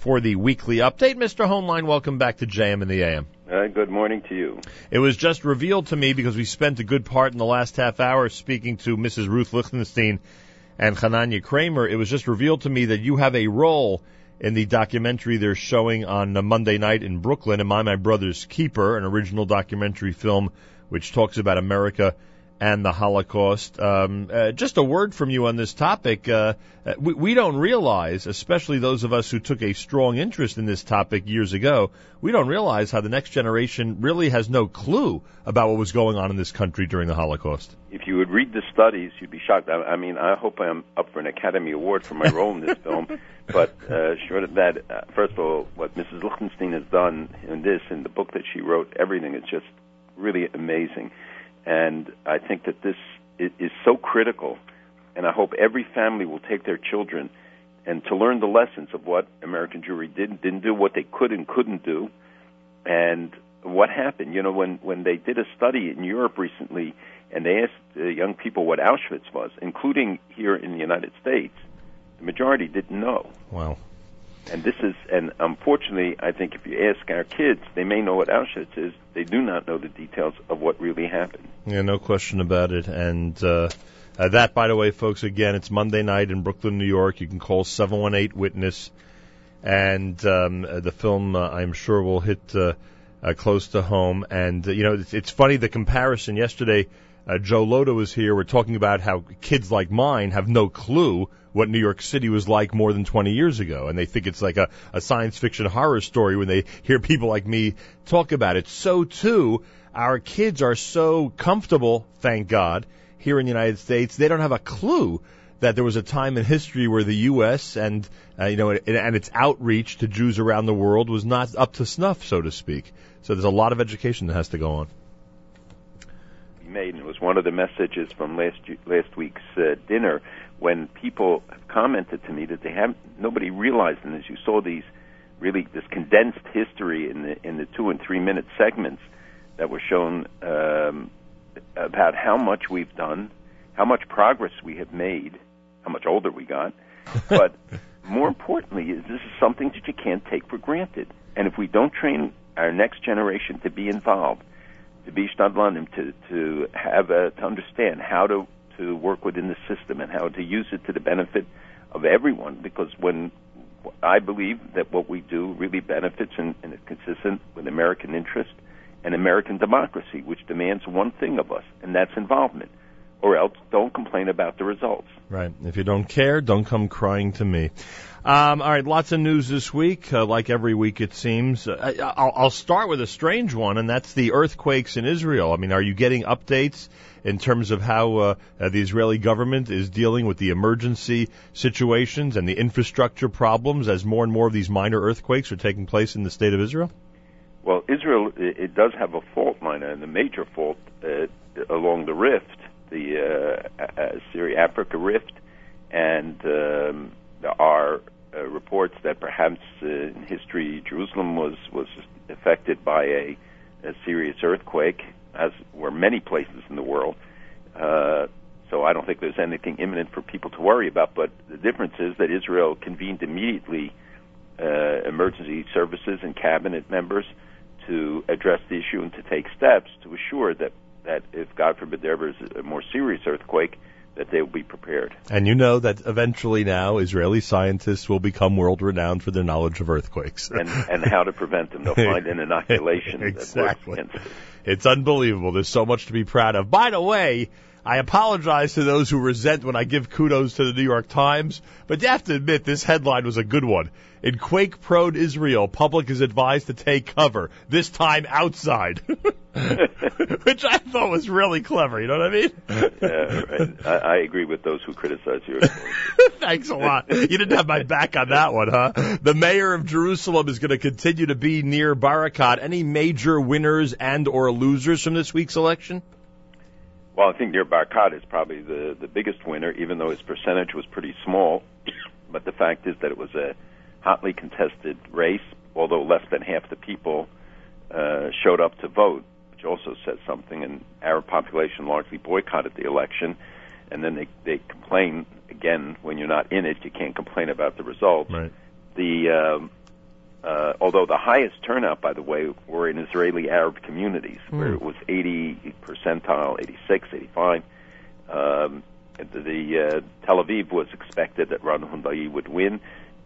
Speaker 3: for the weekly update. Mr. Hoenlein, welcome back to JM and the AM.
Speaker 12: Uh, good morning to you.
Speaker 3: It was just revealed to me because we spent a good part in the last half hour speaking to Mrs. Ruth Lichtenstein and Chananya Kramer. It was just revealed to me that you have a role in the documentary they're showing on Monday night in Brooklyn, Am I My Brother's Keeper, an original documentary film which talks about America and the Holocaust. Um, uh, just a word from you on this topic. Uh, we, we don't realize, especially those of us who took a strong interest in this topic years ago, we don't realize how the next generation really has no clue about what was going on in this country during the Holocaust.
Speaker 12: If you would read the studies, you'd be shocked. I, I mean, I hope I'm up for an Academy Award for my role in this film. But uh, short of that, uh, first of all, what Mrs. Lichtenstein has done in this, in the book that she wrote, everything is just really amazing. And I think that this is so critical, and I hope every family will take their children and to learn the lessons of what American Jewry didn't didn't do, what they could and couldn't do, and what happened. You know, when when they did a study in Europe recently, and they asked uh, young people what Auschwitz was, including here in the United States, the majority didn't know.
Speaker 3: Wow.
Speaker 12: And this is, and unfortunately, I think if you ask our kids, they may know what Auschwitz is. They do not know the details of what really happened.
Speaker 3: Yeah, no question about it. And uh, uh, that, by the way, folks, again, it's Monday night in Brooklyn, New York. You can call 718 Witness, and um, uh, the film, uh, I'm sure, will hit uh, uh, close to home. And uh, you know, it's, it's funny the comparison. Yesterday, uh, Joe Lhota was here. We're talking about how kids like mine have no clue what New York City was like more than 20 years ago, and they think it's like a, a science fiction horror story when they hear people like me talk about it. So too, our kids are so comfortable, thank God, here in the United States, they don't have a clue that there was a time in history where the U.S. and uh, you know and its outreach to Jews around the world was not up to snuff, so to speak. So there's a lot of education that has to go on.
Speaker 12: Made and it was one of the messages from last last week's uh, dinner when people have commented to me that they have nobody realized, and as you saw these really this condensed history in the in the two and three minute segments that were shown um, about how much we've done, how much progress we have made, how much older we got, but more importantly, is this is something that you can't take for granted. And if we don't train our next generation to be involved, to be shtadlanim, to to have a, to understand how to to work within the system and how to use it to the benefit of everyone, because when I believe that what we do really benefits and, and is consistent with American interest and American democracy, which demands one thing of us, and that's involvement. Or else, don't complain about the results.
Speaker 3: Right. If you don't care, don't come crying to me. Um, all right, lots of news this week, uh, like every week it seems. Uh, I'll, I'll start with a strange one, and that's the earthquakes in Israel. I mean, are you getting updates in terms of how uh, uh, the Israeli government is dealing with the emergency situations and the infrastructure problems as more and more of these minor earthquakes are taking place in the state of Israel?
Speaker 12: Well, Israel it, does have a fault line, and a major fault uh, along the rift, the uh, uh, Syria Africa rift, and um, are uh, reports that perhaps uh, in history Jerusalem was was affected by a, a serious earthquake, as were many places in the world. Uh, so I don't think there's anything imminent for people to worry about. But the difference is that Israel convened immediately uh, emergency services and cabinet members to address the issue and to take steps to assure that that if God forbid there was a more serious earthquake, that they will be prepared.
Speaker 3: And you know that eventually now Israeli scientists will become world renowned for their knowledge of earthquakes
Speaker 12: and and how to prevent them. They'll find an inoculation
Speaker 3: exactly. It's unbelievable. There's so much to be proud of. By the way, I apologize to those who resent when I give kudos to the New York Times, but you have to admit this headline was a good one. In quake prone Israel, public is advised to take cover, this time outside. Which I thought was really clever, you know what I mean?
Speaker 12: yeah, right. I, I agree with those who criticize you.
Speaker 3: Thanks a lot. You didn't have my back on that one, huh? The mayor of Jerusalem is going to continue to be Nir Barakat. Any major winners and or losers from this week's election?
Speaker 12: Well, I think Nir Barakat is probably the the biggest winner, even though his percentage was pretty small. But the fact is that it was a hotly contested race, although less than half the people uh, showed up to vote, which also says something. And Arab population largely boycotted the election, and then they they complain again when you're not in it. You can't complain about the results.
Speaker 3: Right.
Speaker 12: The um, uh, although the highest turnout, by the way, were in Israeli Arab communities,
Speaker 3: Hmm.
Speaker 12: where it was 80 percentile, 86, 85. Um, the the, uh, Tel Aviv was expected that Ron Huldai would win,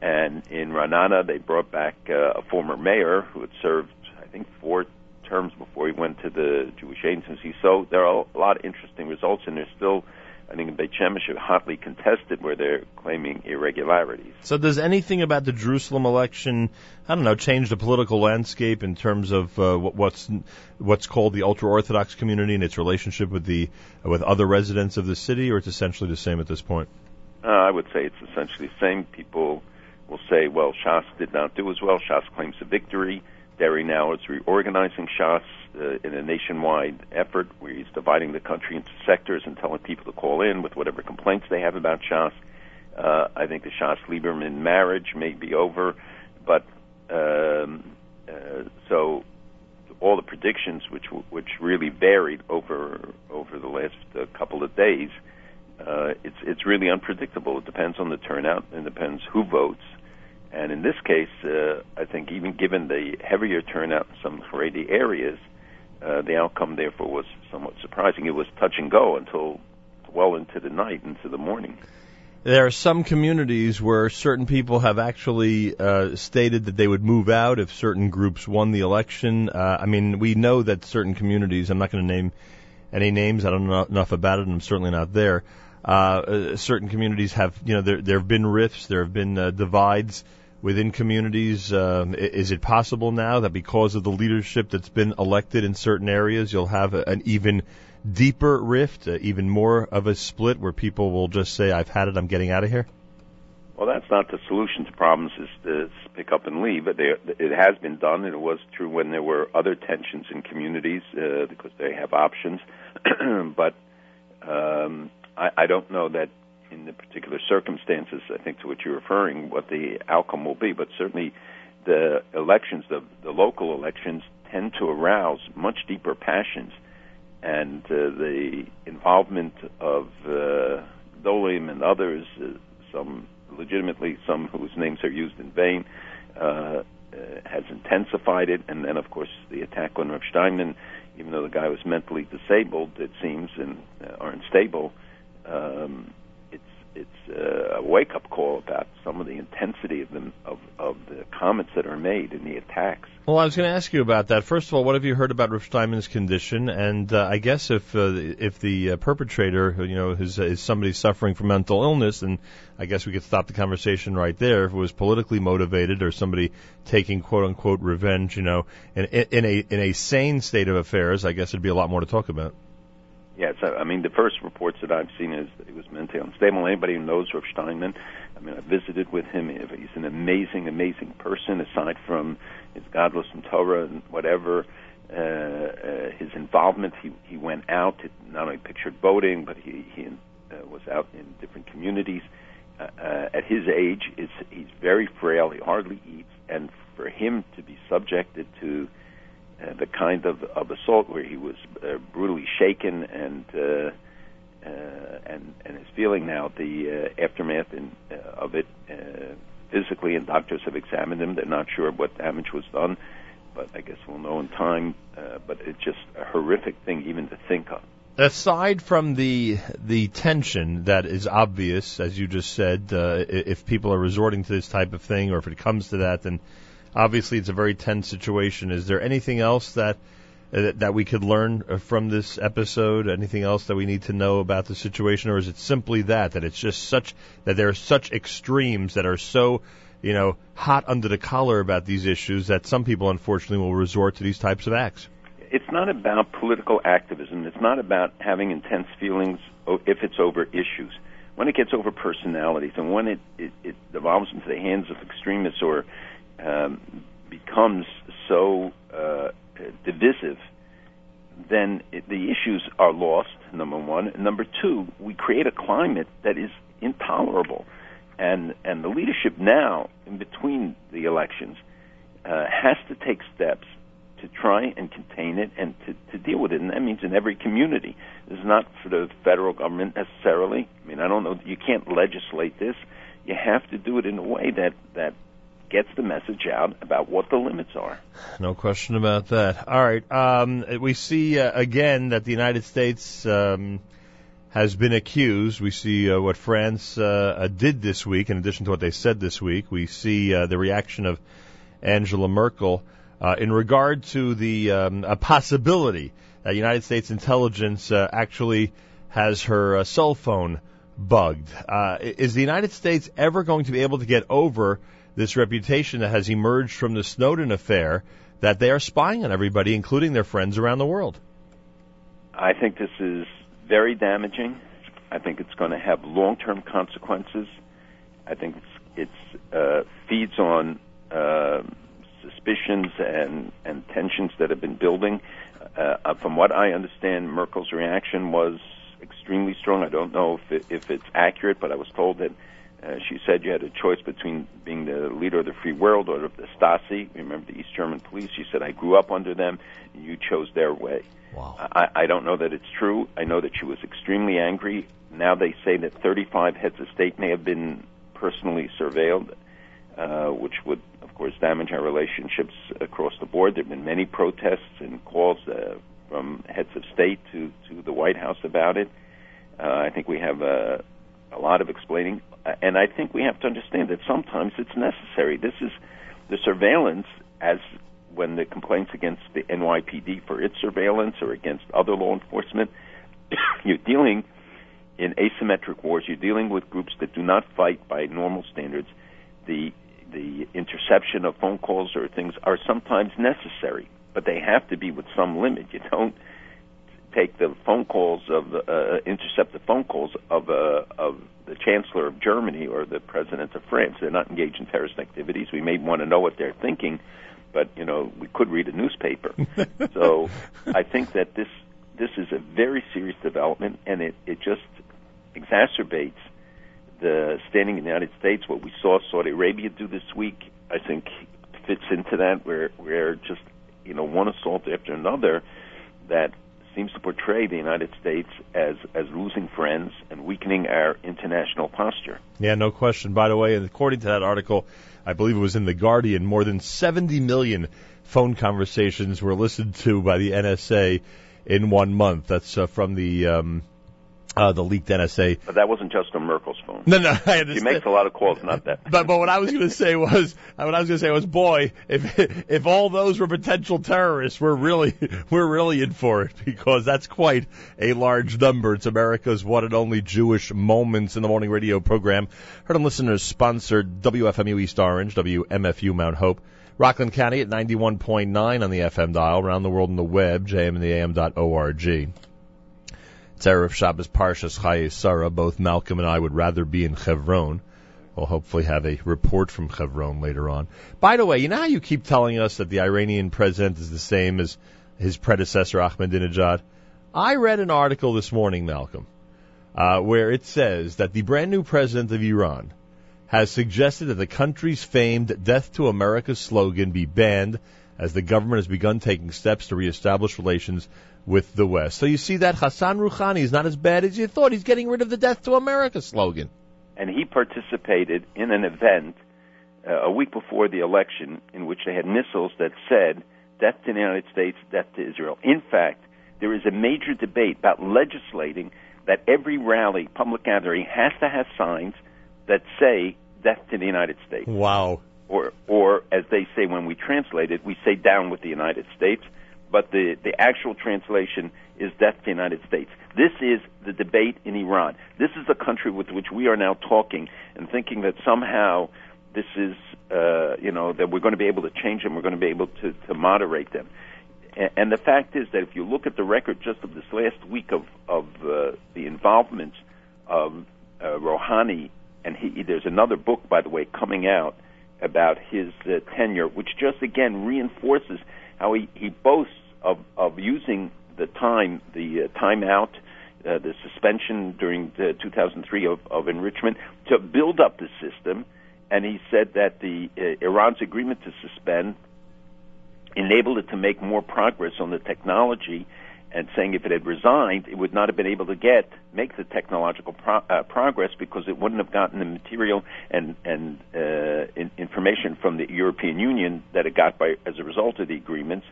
Speaker 12: and in Ra'anana they brought back uh, a former mayor who had served, I think, four terms before he went to the Jewish Agency. So there are a lot of interesting results, and there's still, I think, in Beit Shemesh, hotly contested where they're claiming irregularities.
Speaker 3: So does anything about the Jerusalem election, I don't know, change the political landscape in terms of uh, what's what's called the ultra orthodox community and its relationship with the with other residents of the city, or it's essentially the same at this point?
Speaker 12: Uh, I would say it's essentially the same. People will say, well, Shas did not do as well. Shas claims a victory. Deri now is reorganizing Shas uh, in a nationwide effort where he's dividing the country into sectors and telling people to call in with whatever complaints they have about Shas. Uh, I think the Shas Lieberman marriage may be over, but um, uh, so all the predictions, which which really varied over over the last uh, couple of days, uh, it's it's really unpredictable. It depends on the turnout. and depends who votes, And in this case, uh, I think even given the heavier turnout in some Haredi areas, uh, the outcome therefore was somewhat surprising. It was touch and go until well into the night, into the morning.
Speaker 3: There are some communities where certain people have actually uh, stated that they would move out if certain groups won the election. Uh, I mean, we know that certain communities, I'm not going to name any names, I don't know enough about it, and I'm certainly not there. Uh, uh, certain communities have, you know, there, there have been rifts, there have been uh, divides within communities. Um, is it possible now that because of the leadership that's been elected in certain areas, you'll have an even deeper rift, uh, even more of a split where people will just say, I've had it, I'm getting out of here?
Speaker 12: Well, that's not the solution to problems is to pick up and leave. It, it has been done, and it was true when there were other tensions in communities uh, because they have options. but um, I, I don't know that in the particular circumstances, I think to which you're referring, what the outcome will be. But certainly the elections, the, the local elections, tend to arouse much deeper passions and uh, the involvement of uh, Dolim and others, uh, some legitimately, some whose names are used in vain, uh, uh, has intensified it. And then, of course, the attack on Rav Steinman, even though the guy was mentally disabled, it seems, and uh, unstable. Um, it's uh, a wake up call about some of the intensity of the of, of the comments that are made and the attacks.
Speaker 3: Well, I was going to ask you about that. First of all, what have you heard about Rich Steinman's condition? And uh, I guess if uh, if the uh, perpetrator, you know, is, is somebody suffering from mental illness, and I guess we could stop the conversation right there. If it was politically motivated or somebody taking quote unquote revenge, you know, in, in a in a sane state of affairs, I guess it'd be a lot more to talk about.
Speaker 12: Yes, I mean the first reports that I've seen is that he was mentally unstable. Anybody who knows Rav Steinman, I mean, I visited with him. He's an amazing, amazing person. Aside from his gadlus and Torah and whatever, uh, uh, his involvement, he he went out. To, not only pictured boating, but he he uh, was out in different communities. Uh, uh, at his age, is he's very frail. He hardly eats, and for him to be subjected to uh, the kind of, of assault where he was uh, brutally shaken and uh, uh, and and is feeling now the uh, aftermath in, uh, of it uh, physically, and doctors have examined him. They're not sure what damage was done, but I guess we'll know in time. Uh, but it's just a horrific thing even to think of.
Speaker 3: Aside from the the tension that is obvious, as you just said, uh, if people are resorting to this type of thing, or if it comes to that, then obviously it's a very tense situation. Is there anything else that uh, that we could learn uh, from this episode? Anything else that we need to know about the situation, or is it simply that that it's just such that there are such extremes that are so you know hot under the collar about these issues that some people unfortunately will resort to these types of acts?
Speaker 12: It's not about political activism. It's not about having intense feelings if it's over issues. When it gets over personalities and when it, it, it devolves into the hands of extremists or um, becomes so uh, divisive, then it, the issues are lost. Number one, and number two, we create a climate that is intolerable, and and the leadership now, in between the elections, uh, has to take steps to try and contain it and to, to deal with it. And that means in every community. This is not for the federal government necessarily. I mean, I don't know. You can't legislate this. You have to do it in a way that that gets the message out about what the limits are.
Speaker 3: No question about that. All right. Um, we see uh, again that the United States um, has been accused. We see uh, what France uh, uh did this week, in addition to what they said this week. We see uh, the reaction of Angela Merkel uh, in regard to the um, possibility that United States intelligence actually has her cell phone bugged. is the United States ever going to be able to get over? This reputation that has emerged from the Snowden affair that they are spying on everybody, including their friends around the world.
Speaker 12: I think this is very damaging. I think it's going to have long-term consequences. I think it's, it's uh, feeds on uh, suspicions and, and tensions that have been building. Uh, uh from what I understand, Merkel's reaction was extremely strong. I don't know if it, if it's accurate, but I was told that uh, she said you had a choice between being the leader of the free world or of the Stasi. Remember the East German police? She said, I grew up under them, and you chose their way.
Speaker 3: Wow.
Speaker 12: I, I don't know that it's true. I know that she was extremely angry. Now they say that 35 heads of state may have been personally surveilled. uh, which would, of course, damage our relationships across the board. There have been many protests and calls uh, from heads of state to, to the White House about it. Uh, I think we have a, a lot of explaining, and I think we have to understand that sometimes it's necessary. This is the surveillance, as when the complaints against the NYPD for its surveillance or against other law enforcement, you're dealing in asymmetric wars. You're dealing with groups that do not fight by normal standards. The the interception of phone calls or things are sometimes necessary, but they have to be with some limit. You don't take the phone calls of uh, intercept the phone calls of uh, of the chancellor of Germany or the president of France. They're not engaged in terrorist activities. We may want to know what they're thinking, but you know we could read a newspaper. so I think that this this is a very serious development, and it it just exacerbates the standing in the United States. What we saw Saudi Arabia do this week, I think, fits into that, where where just you know one assault after another that seems to portray the United States as as losing friends and weakening our international posture.
Speaker 3: Yeah, no question. By the way, and according to that article, I believe it was in the Guardian, more than 70 million phone conversations were listened to by the NSA in one month. That's uh, from the um, uh, the leaked NSA.
Speaker 12: But that wasn't just on Merkel's phone.
Speaker 3: No, no, I understand.
Speaker 12: He makes a lot of calls, not that.
Speaker 3: But but what I was going to say was what I was going to say was, boy, if if all those were potential terrorists, we're really we're really in for it because that's quite a large number. It's America's one and only Jewish Moments in the Morning radio program. Heard on listeners sponsored WFMU East Orange, WMFU Mount Hope. Rockland County at 91.9 on the FM dial, around the world on the web, jmandtheam.org. Erev Shabbos Parshas Chaye Sarah. Both Malcolm and I would rather be in Chevron. We'll hopefully have a report from Chevron later on. By the way, you know how you keep telling us that the Iranian president is the same as his predecessor Ahmadinejad? I read an article this morning, Malcolm, uh, where it says that the brand new president of Iran has suggested that the country's famed Death to America slogan be banned as the government has begun taking steps to reestablish relations with the West. So you see that Hassan Rouhani is not as bad as you thought. He's getting rid of the Death to America slogan.
Speaker 12: And he participated in an event uh, a week before the election in which they had missiles that said, death to the United States, death to Israel. In fact, there is a major debate about legislating that every rally, public gathering, has to have signs that say, death to the United States.
Speaker 3: Wow.
Speaker 12: Or, or as they say when we translate it, we say down with the United States but the, the actual translation is death to the United States. This is the debate in Iran. This is the country with which we are now talking and thinking that somehow this is, uh, you know, that we're going to be able to change them, we're going to be able to, to moderate them. And, and the fact is that if you look at the record just of this last week of, of uh, the involvement of uh, Rouhani, and he, there's another book, by the way, coming out about his uh, tenure, which just again reinforces how he, he boasts of, of using the time, the uh, timeout, uh, the suspension during the 2003 of, of enrichment to build up the system. And he said that the uh, Iran's agreement to suspend enabled it to make more progress on the technology and saying if it had resigned, it would not have been able to get make the technological pro- uh, progress because it wouldn't have gotten the material and and uh, in, information from the European Union that it got by as a result of the agreements.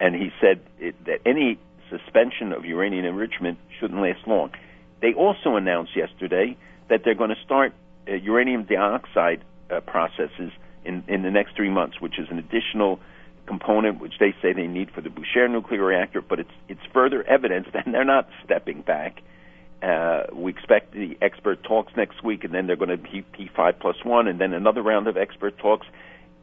Speaker 12: And he said it, that any suspension of uranium enrichment shouldn't last long. They also announced yesterday that they're going to start uh, uranium dioxide uh, processes in in the next three months, which is an additional component which they say they need for the Bushehr nuclear reactor, but it's it's further evidence that they're not stepping back. Uh, we expect the expert talks next week, and then they're going to be P5 plus one, and then another round of expert talks.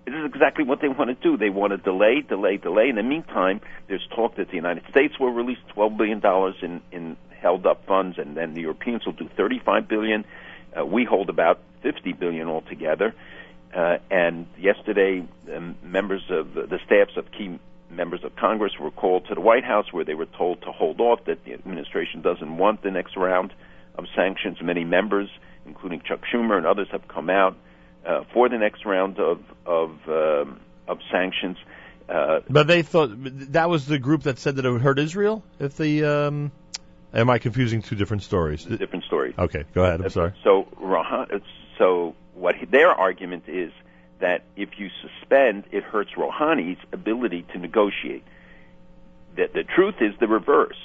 Speaker 12: This is exactly what they want to do. They want to delay, delay, delay. In the meantime, there's talk that the United States will release 12 billion dollars in in held up funds, and then the Europeans will do 35 billion. Uh, we hold about 50 billion altogether. Uh, and yesterday, um, members of the, the staffs of key members of Congress were called to the White House, where they were told to hold off. That the administration doesn't want the next round of sanctions. Many members, including Chuck Schumer and others, have come out uh, for the next round of of, um, of sanctions. Uh,
Speaker 3: but they thought that was the group that said that it would hurt Israel if the. Um, am I confusing two different stories?
Speaker 12: Different stories.
Speaker 3: Okay, go ahead. I'm sorry.
Speaker 12: So, so what their argument is that if you suspend, it hurts Rouhani's ability to negotiate. The, the truth is the reverse,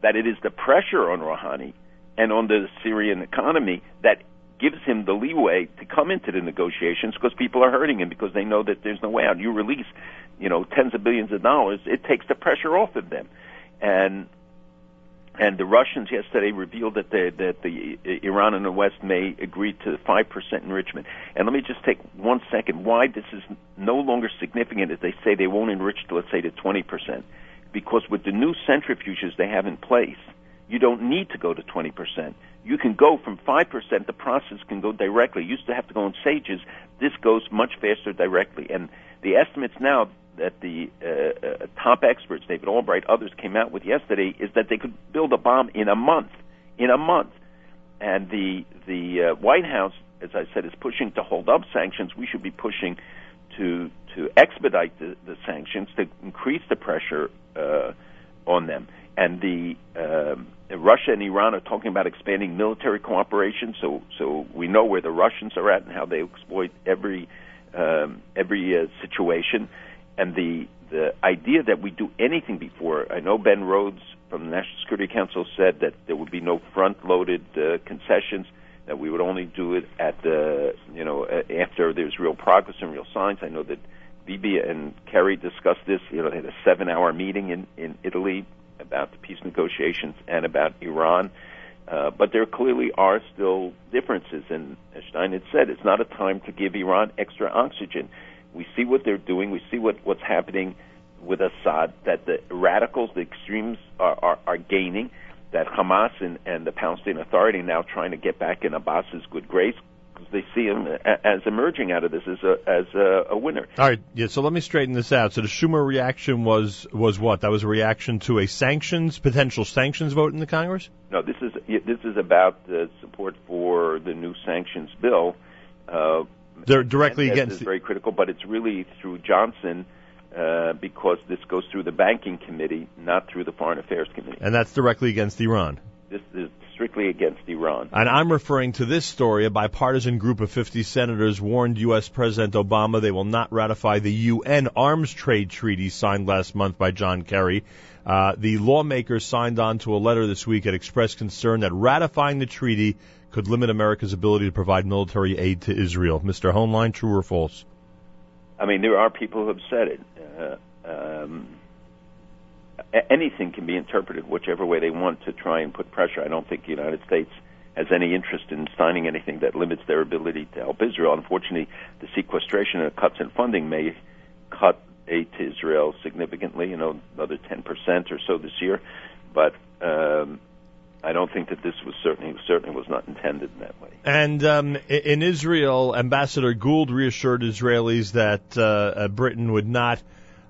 Speaker 12: that it is the pressure on Rouhani and on the Syrian economy that gives him the leeway to come into the negotiations because people are hurting him because they know that there's no way out. You release, you know, tens of billions of dollars, it takes the pressure off of them. And and the Russians yesterday revealed that the, that the Iran and the West may agree to five percent enrichment. And let me just take one second why this is no longer significant as they say they won't enrich to let's say to twenty percent, because with the new centrifuges they have in place, you don't need to go to twenty percent. You can go from five percent. The process can go directly. You used to have to go in stages. This goes much faster directly. And the estimates now that the uh, uh, top experts, David Albright, others came out with yesterday, is that they could build a bomb in a month. In a month, and the the uh, White House, as I said, is pushing to hold up sanctions. We should be pushing to to expedite the, the sanctions to increase the pressure uh, on them. And the um, Russia and Iran are talking about expanding military cooperation. So so we know where the Russians are at and how they exploit every um, every uh, situation and the the idea that we do anything before. I know Ben Rhodes from the National Security Council said that there would be no front-loaded uh, concessions. That we would only do it at the you know after there's real progress and real signs. I know that Bibi and Kerry discussed this. You know, they had a seven-hour meeting in in Italy about the peace negotiations and about Iran. Uh, but there clearly are still differences, and as Stein had said, it's not a time to give Iran extra oxygen. We see what they're doing. We see what, what's happening with Assad. That the radicals, the extremes, are, are, are gaining. That Hamas and, and the Palestinian Authority now trying to get back in Abbas's good grace they see him as emerging out of this as a as a, a winner.
Speaker 3: All right, yeah. So let me straighten this out. So the Schumer reaction was was what? That was a reaction to a sanctions potential sanctions vote in the Congress.
Speaker 12: No, this is this is about the support for the new sanctions bill. Uh,
Speaker 3: They're directly
Speaker 12: Menendez
Speaker 3: against.
Speaker 12: is very critical, but it's really through Johnson uh, because this goes through the banking committee, not through the foreign affairs committee.
Speaker 3: and that's directly against Iran.
Speaker 12: This is strictly against Iran.
Speaker 3: And I'm referring to this story. A bipartisan group of 50 senators warned U.S. President Obama they will not ratify the UN arms trade treaty signed last month by John Kerry. Uh, the lawmakers signed on to a letter this week that expressed concern that ratifying the treaty could limit America's ability to provide military aid to Israel. Mr. Hoenlein, true or false?
Speaker 12: I mean, there are people who have said it. Uh, um, anything can be interpreted whichever way they want to try and put pressure. I don't think the United States has any interest in signing anything that limits their ability to help Israel. Unfortunately, the sequestration and cuts in funding may cut aid to Israel significantly, you know, another 10% or so this year. But um, I don't think that this was certainly certainly was not intended in that way.
Speaker 3: And um, in Israel, Ambassador Gould reassured Israelis that uh, uh, Britain would not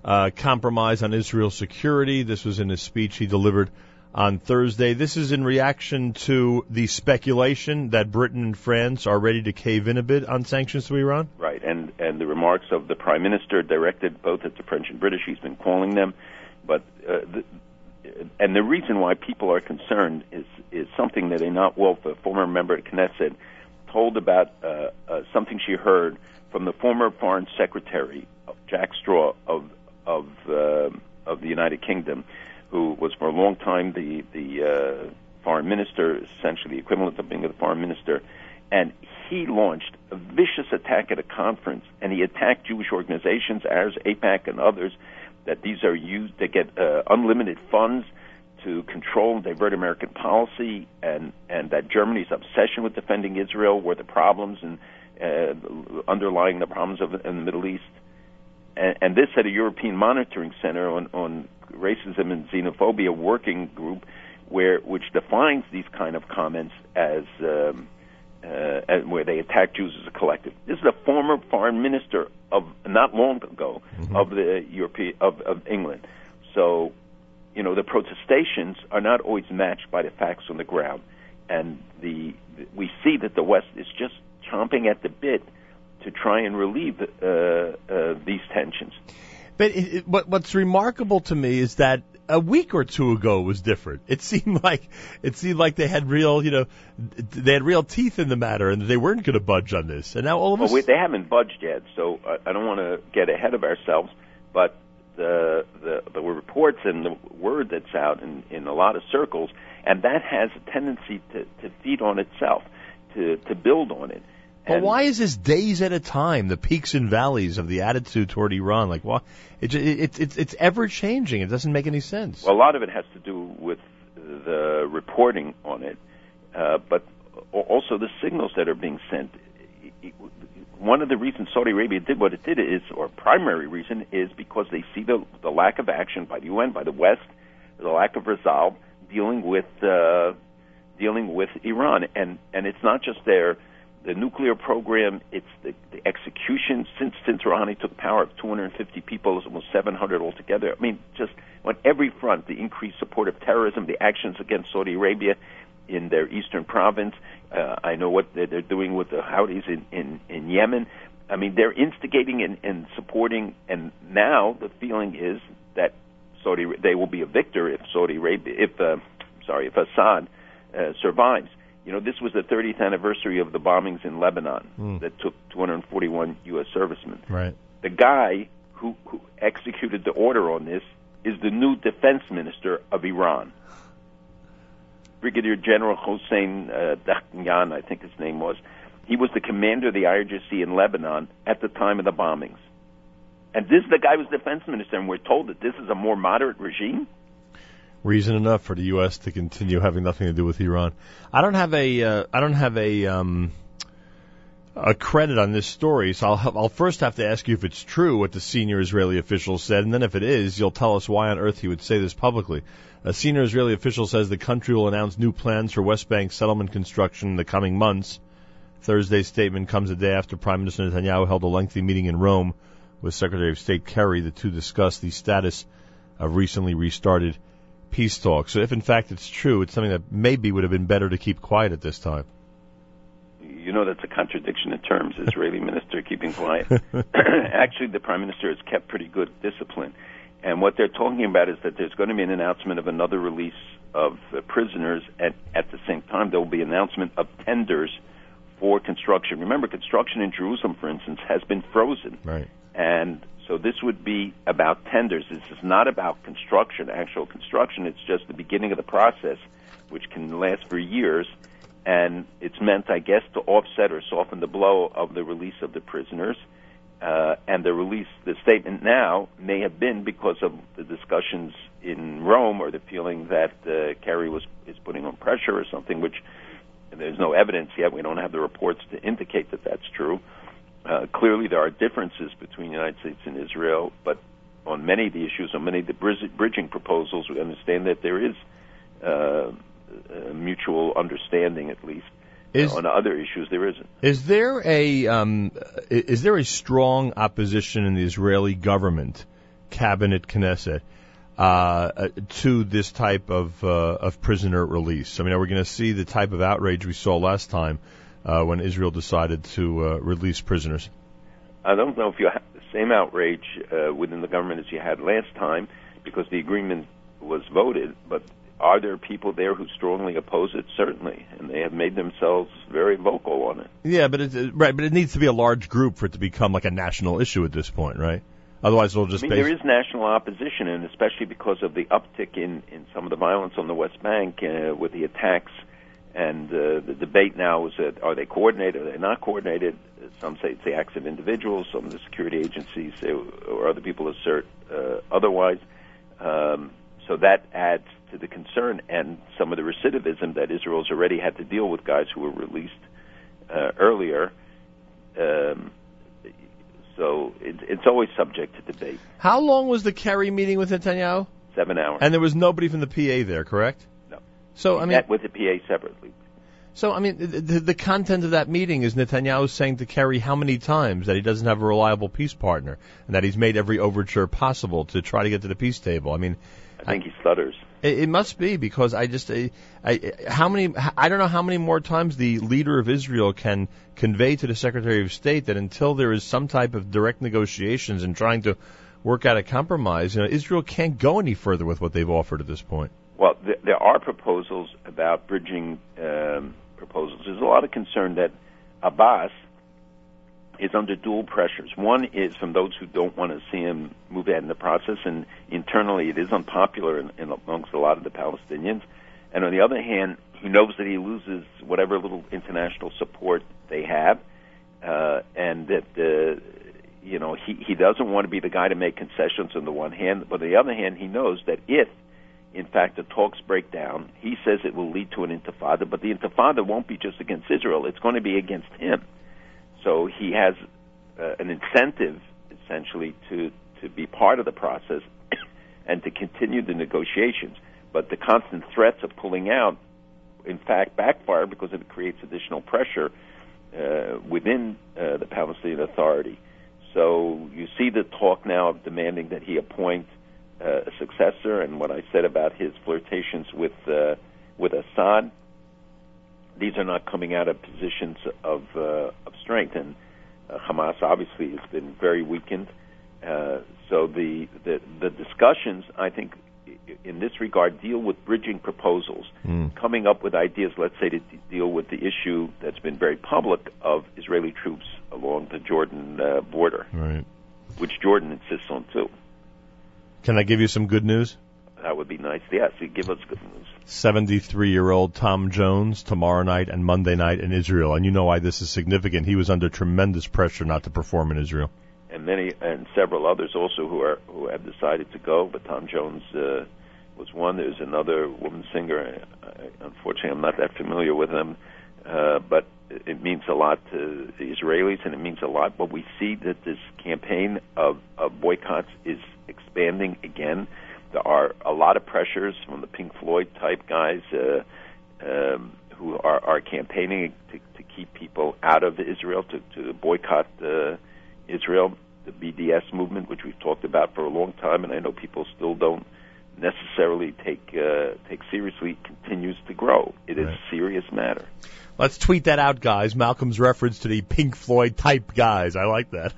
Speaker 3: uh, compromise on Israel's security. This was in a speech he delivered on Thursday. This is in reaction to the speculation that Britain and France are ready to cave in a bit on sanctions to Iran.
Speaker 12: Right, and and the remarks of the prime minister directed both at the French and British. He's been calling them, but uh, the, and the reason why people are concerned is is something that Einat Wilf, a former member of Knesset, told about uh, uh, something she heard from the former Foreign Secretary Jack Straw of of uh, of the United Kingdom, who was for a long time the the uh, foreign minister, essentially the equivalent of being the foreign minister, and he launched a vicious attack at a conference, and he attacked Jewish organizations, ours, AIPAC, and others, that these are used to get uh, unlimited funds to control and divert American policy, and and that Germany's obsession with defending Israel were the problems and uh, underlying the problems of in the Middle East, and, and this at a European monitoring center on on racism and xenophobia working group, where which defines these kind of comments as. Um, uh, and where they attack Jews as a collective. This is a former foreign minister of not long ago of the European of, of England. So, you know, the protestations are not always matched by the facts on the ground, and the we see that the West is just chomping at the bit to try and relieve uh, uh, these tensions.
Speaker 3: But it, what, what's remarkable to me is that a week or two ago was different. It seemed like it seemed like they had real, you know, they had real teeth in the matter, and they weren't going to budge on this. And now all of a
Speaker 12: Well, we, they haven't budged yet, so I, I don't want to get ahead of ourselves. But the the the reports and the word that's out in in a lot of circles, and that has a tendency to to feed on itself, to to build on it.
Speaker 3: But
Speaker 12: And-
Speaker 3: why is this days at a time? The peaks and valleys of the attitude toward Iran, like why? It, it, it, it's it's ever changing. It doesn't make any sense.
Speaker 12: Well, a lot of it has to do with the reporting on it, uh, but also the signals that are being sent. One of the reasons Saudi Arabia did what it did is, or primary reason, is because they see the, the lack of action by the UN, by the West, the lack of resolve dealing with uh, dealing with Iran, and and it's not just their the nuclear program, it's the, the execution since since Rouhani took power of 250 people, it's almost 700 altogether. I mean, just on every front, the increased support of terrorism, the actions against Saudi Arabia in their eastern province. Uh, I know what they're, they're doing with the Houthis in, in in Yemen. I mean, they're instigating and, and supporting, and now the feeling is that Saudi they will be a victor if Saudi Arabia, if uh, sorry, if Assad uh, survives. You know, this was the 30th anniversary of the bombings in Lebanon
Speaker 3: Hmm.
Speaker 12: that took 241 U.S. servicemen.
Speaker 3: Right.
Speaker 12: The guy who, who executed the order on this is the new defense minister of Iran. Brigadier General Hossein uh, I think his name was. He was the commander of the IRGC in Lebanon at the time of the bombings. And this is the guy was defense minister, and we're told that this is a more moderate regime?
Speaker 3: Reason enough for the U.S. to continue having nothing to do with Iran. I don't have a uh, I don't have a um, a credit on this story, so I'll have, I'll first have to ask you if it's true what the senior Israeli official said, and then if it is, you'll tell us why on earth he would say this publicly. A senior Israeli official says the country will announce new plans for West Bank settlement construction in the coming months. Thursday's statement comes a day after Prime Minister Netanyahu held a lengthy meeting in Rome with Secretary of State Kerry. The two discussed the status of recently restarted peace talks. So if in fact it's true, it's something that maybe would have been better to keep quiet at this time.
Speaker 12: You know that's a contradiction in terms. Israeli minister keeping quiet. Actually, the prime minister has kept pretty good discipline. And what they're talking about is that there's going to be an announcement of another release of prisoners, and at the same time there will be an announcement of tenders for construction. Remember, construction in Jerusalem, for instance, has been frozen.
Speaker 3: Right.
Speaker 12: And so this would be about tenders. This is not about construction, actual construction. It's just the beginning of the process, which can last for years. And it's meant, I guess, to offset or soften the blow of the release of the prisoners. Uh, and the release, the statement now may have been because of the discussions in Rome or the feeling that uh, Kerry was is putting on pressure or something, which there's no evidence yet. We don't have the reports to indicate that that's true. Uh, clearly, there are differences between the United States and Israel, but on many of the issues, on many of the bridging proposals, we understand that there is uh, a mutual understanding, at least.
Speaker 3: Is-
Speaker 12: on other issues, there isn't.
Speaker 3: Is there a um, is there a strong opposition in the Israeli government, cabinet, Knesset, uh, uh, to this type of uh, of prisoner release? I mean, are we going to see the type of outrage we saw last time uh, when Israel decided to uh, release prisoners?
Speaker 12: I don't know if you have the same outrage uh, within the government as you had last time because the agreement was voted, but are there people there who strongly oppose it? Certainly, and they have made themselves very vocal on it.
Speaker 3: Yeah, but it, it- right, but it needs to be a large group for it to become like a national issue at this point, right? Otherwise, it'll just
Speaker 12: I mean,
Speaker 3: basi-
Speaker 12: there is national opposition, and especially because of the uptick in, in some of the violence on the West Bank uh, with the attacks. And uh, the debate now is that are they coordinated, are they not coordinated? Some say it's the acts of individuals, some of the security agencies say, or other people assert uh, otherwise. Um, so that adds to the concern and some of the recidivism that Israel's already had to deal with guys who were released uh, earlier. Um, so it, it's always subject to debate.
Speaker 3: How long was the Kerry meeting with Netanyahu?
Speaker 12: Seven hours.
Speaker 3: And there was nobody from the PA there, correct? So I mean,
Speaker 12: Met with the PA separately.
Speaker 3: So, I mean, the, the, content of that meeting is Netanyahu saying to Kerry how many times that he doesn't have a reliable peace partner and that he's made every overture possible to try to get to the peace table. I mean,
Speaker 12: I think he stutters.
Speaker 3: it, it must be because I just, I, I, how many, I don't know how many more times the leader of Israel can convey to the Secretary of State that until there is some type of direct negotiations and trying to work out a compromise, you know, Israel can't go any further with what they've offered at this point.
Speaker 12: Well, th- there are proposals about bridging um, proposals. There's a lot of concern that Abbas is under dual pressures. One is from those who don't want to see him move ahead in the process, and internally it is unpopular in, in amongst a lot of the Palestinians. And on the other hand, he knows that he loses whatever little international support they have, uh, and that uh, you know he he doesn't want to be the guy to make concessions on the one hand, but on the other hand, he knows that if in fact the talks break down, he says it will lead to an intifada, but the intifada won't be just against Israel; it's going to be against him. So he has uh, an incentive, essentially, to to be part of the process and to continue the negotiations. But the constant threats of pulling out, in fact, backfire because it creates additional pressure uh, within uh, the Palestinian Authority. So you see the talk now of demanding that he appoint uh, a successor, and what I said about his flirtations with uh, with Assad. These are not coming out of positions of uh, of strength, and uh, Hamas obviously has been very weakened. Uh, so the, the the discussions, I think, in this regard, deal with bridging proposals,
Speaker 3: Mm.
Speaker 12: coming up with ideas, let's say, to d- deal with the issue that's been very public of Israeli troops along the Jordan uh, border,
Speaker 3: Right.
Speaker 12: which Jordan insists on too.
Speaker 3: Can I give you some good news?
Speaker 12: That would be nice. Yes, you give us good news.
Speaker 3: 73 year old Tom Jones tomorrow night and Monday night in Israel. And you know why this is significant. He was under tremendous pressure not to perform in Israel.
Speaker 12: and many and several others also who are who have decided to go. But Tom Jones uh, was one. There's another woman singer. I, unfortunately, I'm not that familiar with them, uh, but it means a lot to the Israelis, and it means a lot. But we see that this campaign of, of boycotts is expanding again. There are a lot of pressures from the Pink Floyd type guys uh, um, who are, are campaigning to, to keep people out of Israel, to, to boycott uh, Israel. The BDS movement, which we've talked about for a long time, and I know people still don't necessarily take uh, take seriously, continues to grow. It is
Speaker 3: Right.
Speaker 12: a serious matter.
Speaker 3: Let's tweet that out, guys. Malcolm's reference to the Pink Floyd type guys. I like that.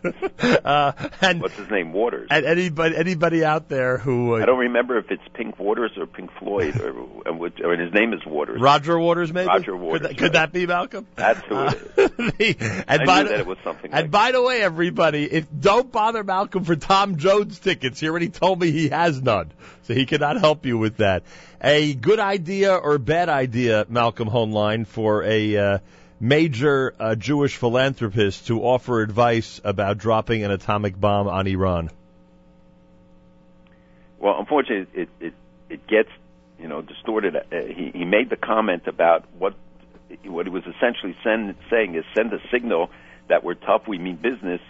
Speaker 3: uh, and
Speaker 12: What's his name? Waters.
Speaker 3: and anybody anybody out there who uh,
Speaker 12: I don't remember if it's Pink Waters or Pink Floyd, or, I mean, his name is Waters.
Speaker 3: Roger Waters maybe
Speaker 12: Roger Waters,
Speaker 3: Could that, could that be Malcolm?
Speaker 12: That's who it is.
Speaker 3: And
Speaker 12: I
Speaker 3: by
Speaker 12: knew
Speaker 3: the-
Speaker 12: that it was something.
Speaker 3: And
Speaker 12: like
Speaker 3: by the way, everybody, if don't bother Malcolm for Tom Jones tickets. He already told me he has none, so he cannot help you with that. A good idea or bad idea, Malcolm Hoenlein, for a uh, major uh, Jewish philanthropist to offer advice about dropping an atomic bomb on Iran.
Speaker 12: Well, unfortunately, it it it gets you know distorted. Uh, he he made the comment about what what he was essentially send, saying is send a signal that we're tough, we mean business.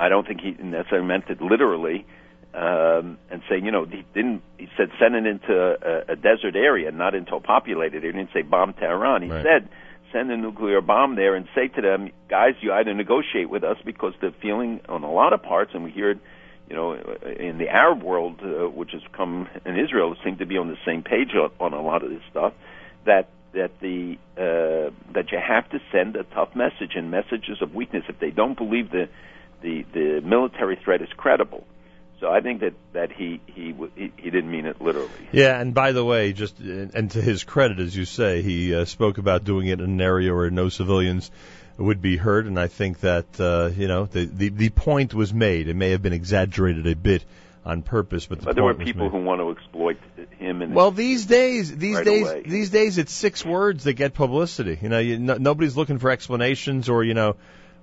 Speaker 12: I don't think he necessarily meant it literally. Um, and saying, you know, he didn't. He said send it into a, a desert area, not into a populated area. He didn't say bomb Tehran. He
Speaker 3: Right.
Speaker 12: said send a nuclear bomb there and say to them, guys, you either negotiate with us because the feeling on a lot of parts, and we hear it you know, in the Arab world, uh, which has come in Israel, seem to be on the same page on, on a lot of this stuff. That that the uh, that you have to send a tough message and messages of weakness if they don't believe the the the military threat is credible. So I think that that he he he, he didn't mean it literally.
Speaker 3: Yeah, and by the way, just and to his credit, as you say, he uh, spoke about doing it in an area where no civilians would be hurt, and I think that uh, you know the, the the point was made. It may have been exaggerated a bit on purpose, but the
Speaker 12: But there were people who want to exploit him and
Speaker 3: Well, these days, these
Speaker 12: Right
Speaker 3: days,
Speaker 12: away.
Speaker 3: these days, it's six words that get publicity. You know, you, no, nobody's looking for explanations or you know,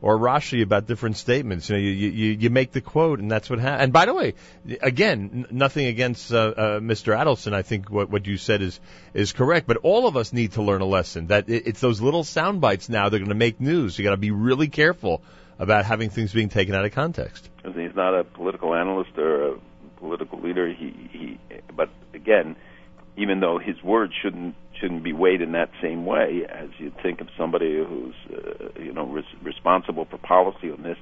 Speaker 3: or Rashi about different statements. You know, you you, you make the quote, and that's what happened. And by the way, again, n- nothing against uh, uh, Mr. Adelson. I think what what you said is is correct. But all of us need to learn a lesson that it, it's those little sound bites now. They're going to make news. You got to be really careful about having things being taken out of context.
Speaker 12: He's not a political analyst or a political leader. He, he, but again, even though his words shouldn't shouldn't be weighed in that same way as you'd think of somebody who's uh, you know res- responsible for policy on this,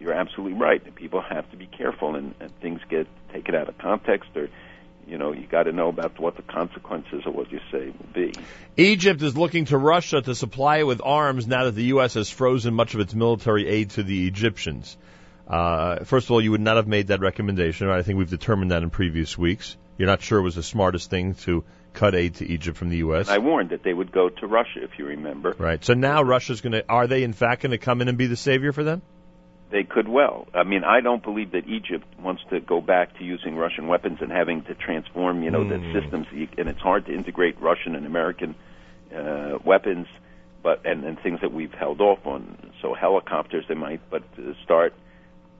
Speaker 12: you're absolutely right. People have to be careful, and, and things get taken out of context, or you know you got to know about what the consequences of what you say will be.
Speaker 3: Egypt is looking to Russia to supply it with arms now that the U.S. has frozen much of its military aid to the Egyptians. Uh, first of all, you would not have made that recommendation. I think we've determined that in previous weeks. You're not sure it was the smartest thing to cut aid to Egypt from the U.S.
Speaker 12: I warned that they would go to Russia, if you remember.
Speaker 3: Right. So now Russia's going to. Are they in fact going to come in and be the savior for them?
Speaker 12: They could well. I mean, I don't believe that Egypt wants to go back to using Russian weapons and having to transform, you know,
Speaker 3: Mm.
Speaker 12: the systems. And it's hard to integrate Russian and American uh, weapons, but and, and things that we've held off on. So helicopters, they might, but start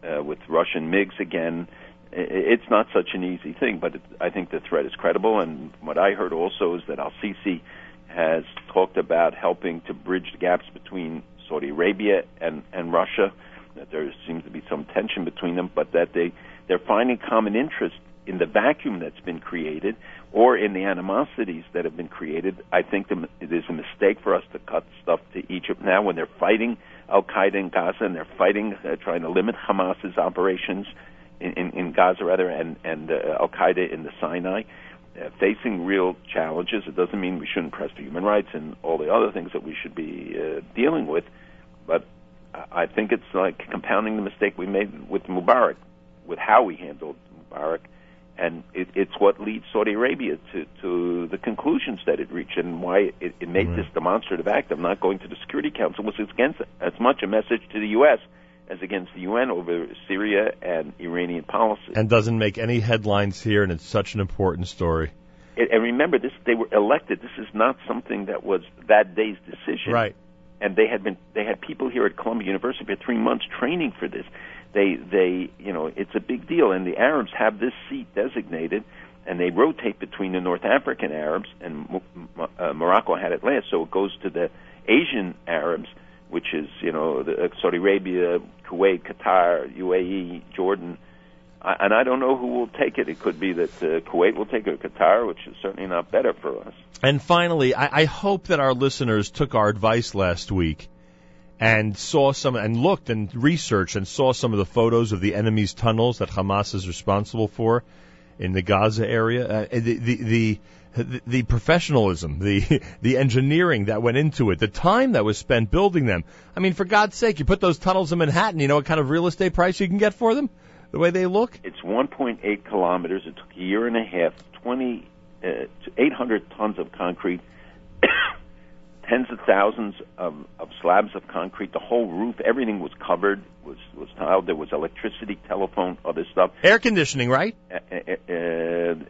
Speaker 12: uh, with Russian MiGs again. It's not such an easy thing, but it, I think the threat is credible. And what I heard also is that Al Sisi has talked about helping to bridge the gaps between Saudi Arabia and, and Russia. That there seems to be some tension between them, but that they they're finding common interest in the vacuum that's been created or in the animosities that have been created. I think the, it is a mistake for us to cut stuff to Egypt now when they're fighting Al Qaeda in Gaza and they're fighting, uh, trying to limit Hamas's operations in, in, in Gaza rather, and and uh, Al Qaeda in the Sinai. Uh, facing real challenges. It doesn't mean we shouldn't press for human rights and all the other things that we should be uh, dealing with, but I think it's like compounding the mistake we made with Mubarak, with how we handled Mubarak, and it, it's what leads Saudi Arabia to, to the conclusions that it reached and why it, it made this demonstrative act of not going to the Security Council was against as much a message to the U.S. as against the UN over Syria and Iranian policy.
Speaker 3: And doesn't make any headlines here, and it's such an important story.
Speaker 12: And and remember, this they were elected. This is not something that was that day's decision.
Speaker 3: Right.
Speaker 12: And they had been they had people here at Columbia University for three months training for this. They they you know it's a big deal, and the Arabs have this seat designated, and they rotate between the North African Arabs, and uh, Morocco had it last, so it goes to the Asian Arabs, which is you know the, uh, Saudi Arabia, Kuwait, Qatar, UAE, Jordan. I, and I don't know who will take it. It could be that uh, Kuwait will take it, or Qatar, which is certainly not better for us.
Speaker 3: And finally, I, I hope that our listeners took our advice last week and saw some and looked and researched and saw some of the photos of the enemy's tunnels that Hamas is responsible for in the Gaza area. Uh, the, the the the the professionalism, the the engineering that went into it, the time that was spent building them. I mean, for God's sake, you put those tunnels in Manhattan. You know what kind of real estate price you can get for them? The way they look.
Speaker 12: It's 1.8 kilometers. It took a year and a half, 20 uh, to 800 tons of concrete, tens of thousands of, of slabs of concrete. The whole roof, everything was covered, was was tiled. There was electricity, telephone, other stuff.
Speaker 3: Air conditioning, right?
Speaker 12: Uh, uh,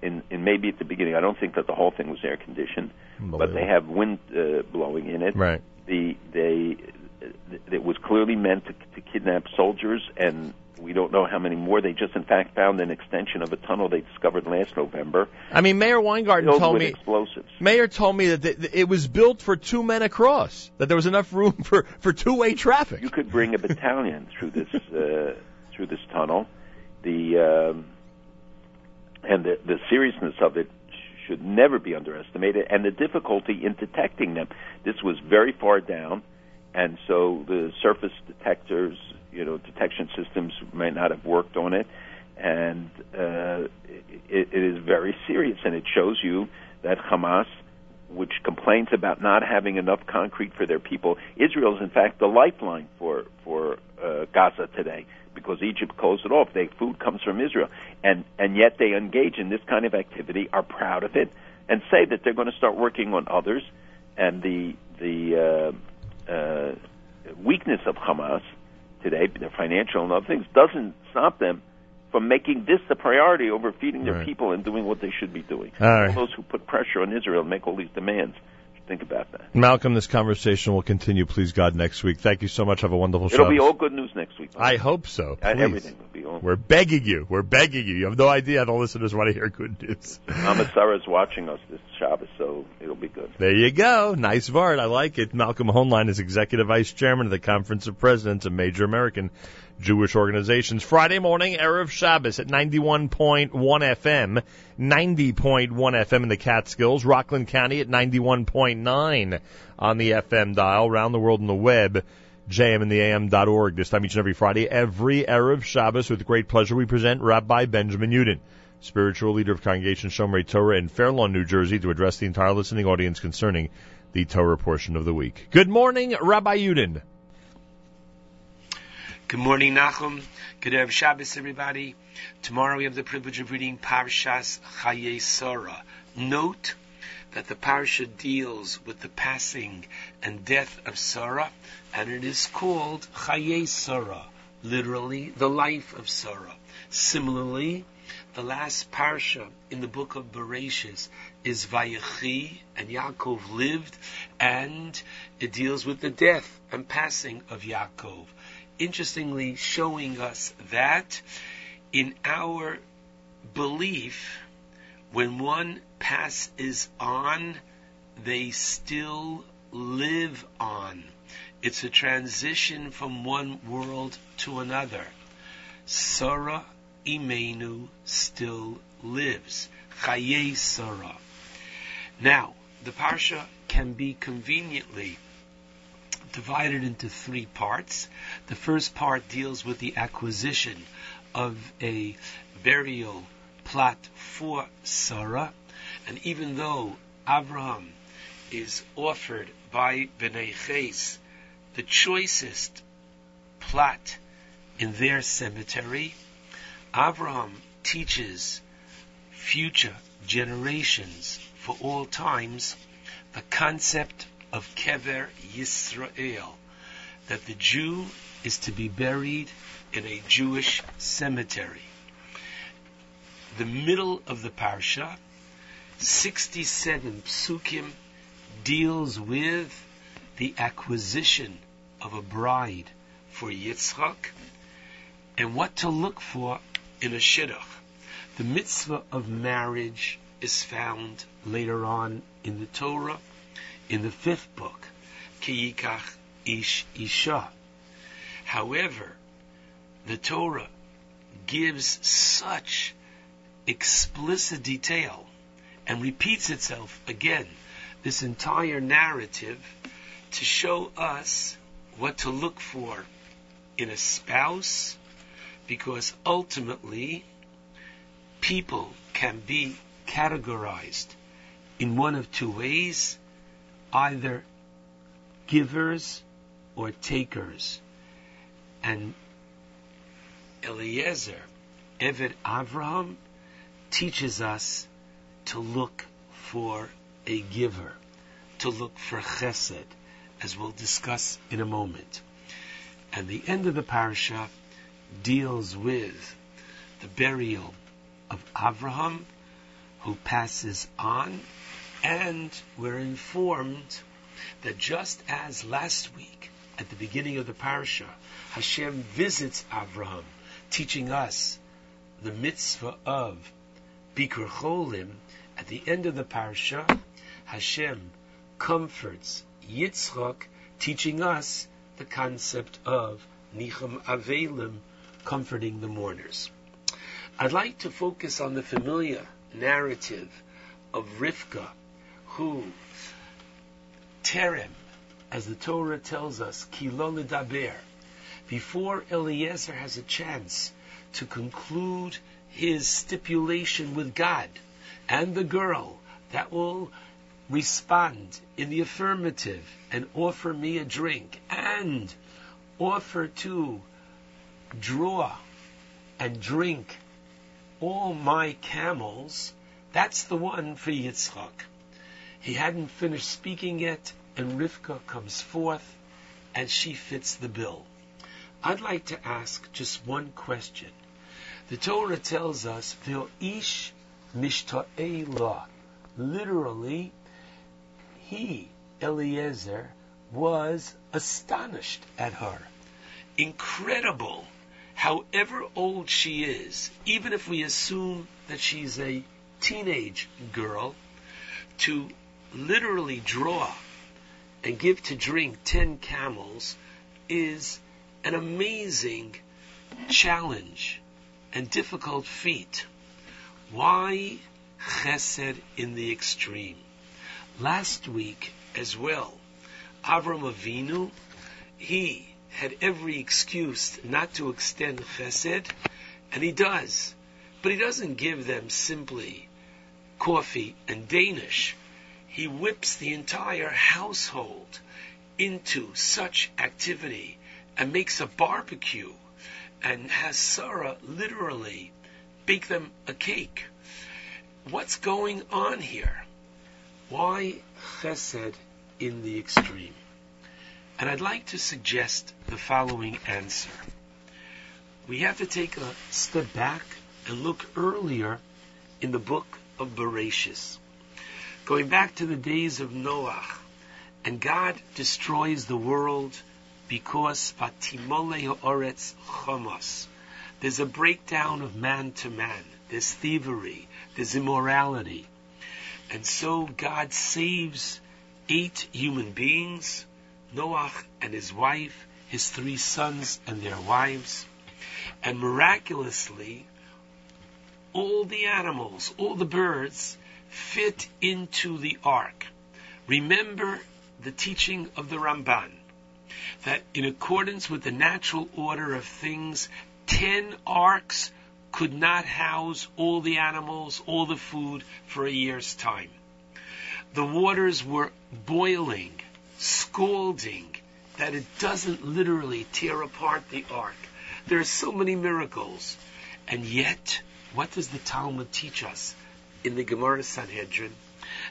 Speaker 12: in, in maybe at the beginning, I don't think that the whole thing was air conditioned, but they have wind uh, blowing in it.
Speaker 3: Right.
Speaker 12: The they it was clearly meant to, to kidnap soldiers, and we don't know how many more. They just, in fact, found an extension of a tunnel they discovered last November.
Speaker 3: I mean, Mayor Weingarten told me
Speaker 12: explosives.
Speaker 3: Mayor told me that th- it was built for two men across. That there was enough room for for two way traffic.
Speaker 12: You could bring a battalion through this uh, through this tunnel. The um, and the the seriousness of it should never be underestimated, and the difficulty in detecting them. This was very far down, and so the surface detectors, you know, detection systems might not have worked on it, and uh, it, it is very serious, and it shows you that Hamas which complains about not having enough concrete for their people. Israel is, in fact, the lifeline for for uh, Gaza today because Egypt closed it off. They food comes from Israel, and and yet they engage in this kind of activity, are proud of it, and say that they're going to start working on others. And the the uh, uh, weakness of Hamas today, their financial and other things, doesn't stop them from making this the priority over feeding their
Speaker 3: Right.
Speaker 12: people and doing what they should be doing.
Speaker 3: All right.
Speaker 12: those who put pressure on Israel and make all these demands think about that.
Speaker 3: Malcolm, this conversation will continue, please God, next week. Thank you so much. Have a wonderful show.
Speaker 12: It'll be all good news next week.
Speaker 3: I hope so. Please.
Speaker 12: Everything will be all.
Speaker 3: We're begging you. We're begging you. You have no idea how the listeners want to hear good news.
Speaker 12: Mama Sarah's watching us this Shabbos, so it'll be good.
Speaker 3: There you go. Nice word. I like it. Malcolm Hoenlein is Executive Vice Chairman of the Conference of Presidents of Major American Jewish Organizations. Friday morning, Erev Shabbos at 91.1 FM, 90.1 FM in the Catskills, Rockland County at 91.9 on the FM dial, around the world on the web, jmintheam.org. This time each and every Friday, every Erev Shabbos, with great pleasure, we present Rabbi Benjamin Yudin spiritual leader of Congregation Shomrei Torah in Fair Lawn, New Jersey, to address the entire listening audience concerning the Torah portion of the week. Good morning, Rabbi Yudin.
Speaker 13: Good morning, Nachum. Good Erev Shabbos, everybody. Tomorrow we have the privilege of reading Parshas Chaye Sarah. Note that the parsha deals with the passing and death of Sarah, and it is called Chaye Sarah, literally the life of Sarah. Similarly, the last parsha in the book of Bereshis is Vayechi, and Yaakov lived, and it deals with the death and passing of Yaakov. Interestingly, showing us that in our belief, when one passes on, they still live on. It's a transition from one world to another. Sarah Imenu still lives. Chaye Sarah. Now, the parsha can be conveniently divided into three parts. The first part deals with the acquisition of a burial plot for Sarah, and even though Abraham is offered by Bnei Ches the choicest plot in their cemetery, Abraham teaches future generations for all times the concept of Kever Yisrael, that the Jew is to be buried in a Jewish cemetery. The middle of the parsha, 67 psukim, deals with the acquisition of a bride for Yitzchak and what to look for in a shidduch. The mitzvah of marriage is found later on in the Torah, in the fifth book, Ki Yikach Ish Isha. However, the Torah gives such explicit detail and repeats itself again, this entire narrative, to show us what to look for in a spouse, because ultimately people can be categorized in one of two ways, either givers or takers. And Eliezer, Eved Avraham, teaches us to look for a giver, to look for chesed, as we'll discuss in a moment. And the end of the parasha deals with the burial of Avraham, who passes on, and we're informed that just as last week, at the beginning of the parasha, Hashem visits Avraham, teaching us the mitzvah of Bikur Cholim, at the end of the parasha, Hashem comforts Yitzchak, teaching us the concept of Nichum Avelim, comforting the mourners. I'd like to focus on the familiar narrative of Rivka, who Terem, as the Torah tells us, Kilo Daber, before Eliezer has a chance to conclude his stipulation with God and the girl that will respond in the affirmative and offer me a drink and offer to draw and drink all my camels, that's the one for Yitzchak. He hadn't finished speaking yet, and Rivka comes forth, and she fits the bill. I'd like to ask just one question. The Torah tells us, "Vil ish mishta'ela." Literally, he, Eliezer, was astonished at her. Incredible. However old she is, even if we assume that she's a teenage girl, to literally draw and give to drink ten camels is an amazing challenge and difficult feat. Why chesed in the extreme? Last week as well, Avram Avinu, he had every excuse not to extend chesed, and he does. But he doesn't give them simply coffee and Danish. He whips the entire household into such activity and makes a barbecue and has Sarah literally bake them a cake. What's going on here? Why chesed in the extreme? And I'd like to suggest the following answer. We have to take a step back and look earlier in the book of Bereshis. Going back to the days of Noah, and God destroys the world because Vatimole Oretz Chomos. There's a breakdown of man to man. There's thievery. There's immorality. And so God saves eight human beings, Noah and his wife, his three sons and their wives, and miraculously, all the animals, all the birds fit into the ark. Remember the teaching of the Ramban that in accordance with the natural order of things, ten arks could not house all the animals, all the food for a year's time. The waters were boiling, scalding, that it doesn't literally tear apart the ark. There are so many miracles. And yet, what does the Talmud teach us in the Gemara Sanhedrin?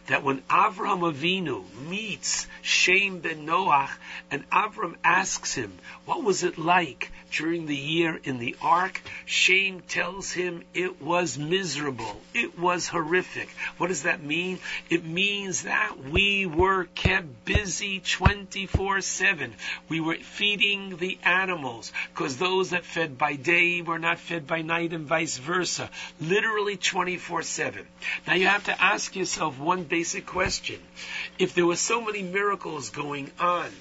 Speaker 13: That when Avram Avinu meets Shem ben Noach, and Avram asks him, what was it like during the year in the ark? Shem tells him it was miserable. It was horrific. What does that mean? It means that we were kept busy 24-7. We were feeding the animals, because those that fed by day were not fed by night and vice versa. Literally 24-7. Now you have to ask yourself one basic question. If there were so many miracles going on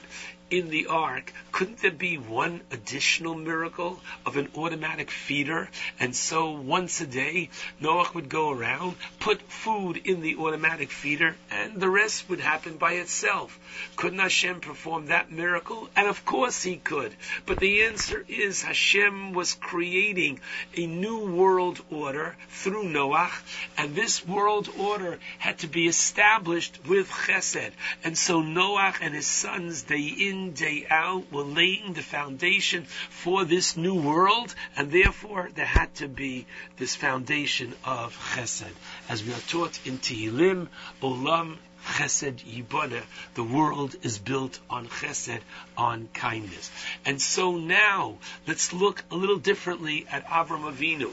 Speaker 13: in the ark, couldn't there be one additional miracle of an automatic feeder? And so once a day, Noah would go around, put food in the automatic feeder, and the rest would happen by itself. Couldn't Hashem perform that miracle? And of course he could. But the answer is Hashem was creating a new world order through Noah, and this world order had to be established with chesed. And so Noah and his sons, day in, day out, were laying the foundation for this new world, and therefore there had to be this foundation of chesed. As we are taught in Tehillim, Olam Chesed Yibana. The world is built on Chesed, on kindness. And so now, let's look a little differently at Avram Avinu.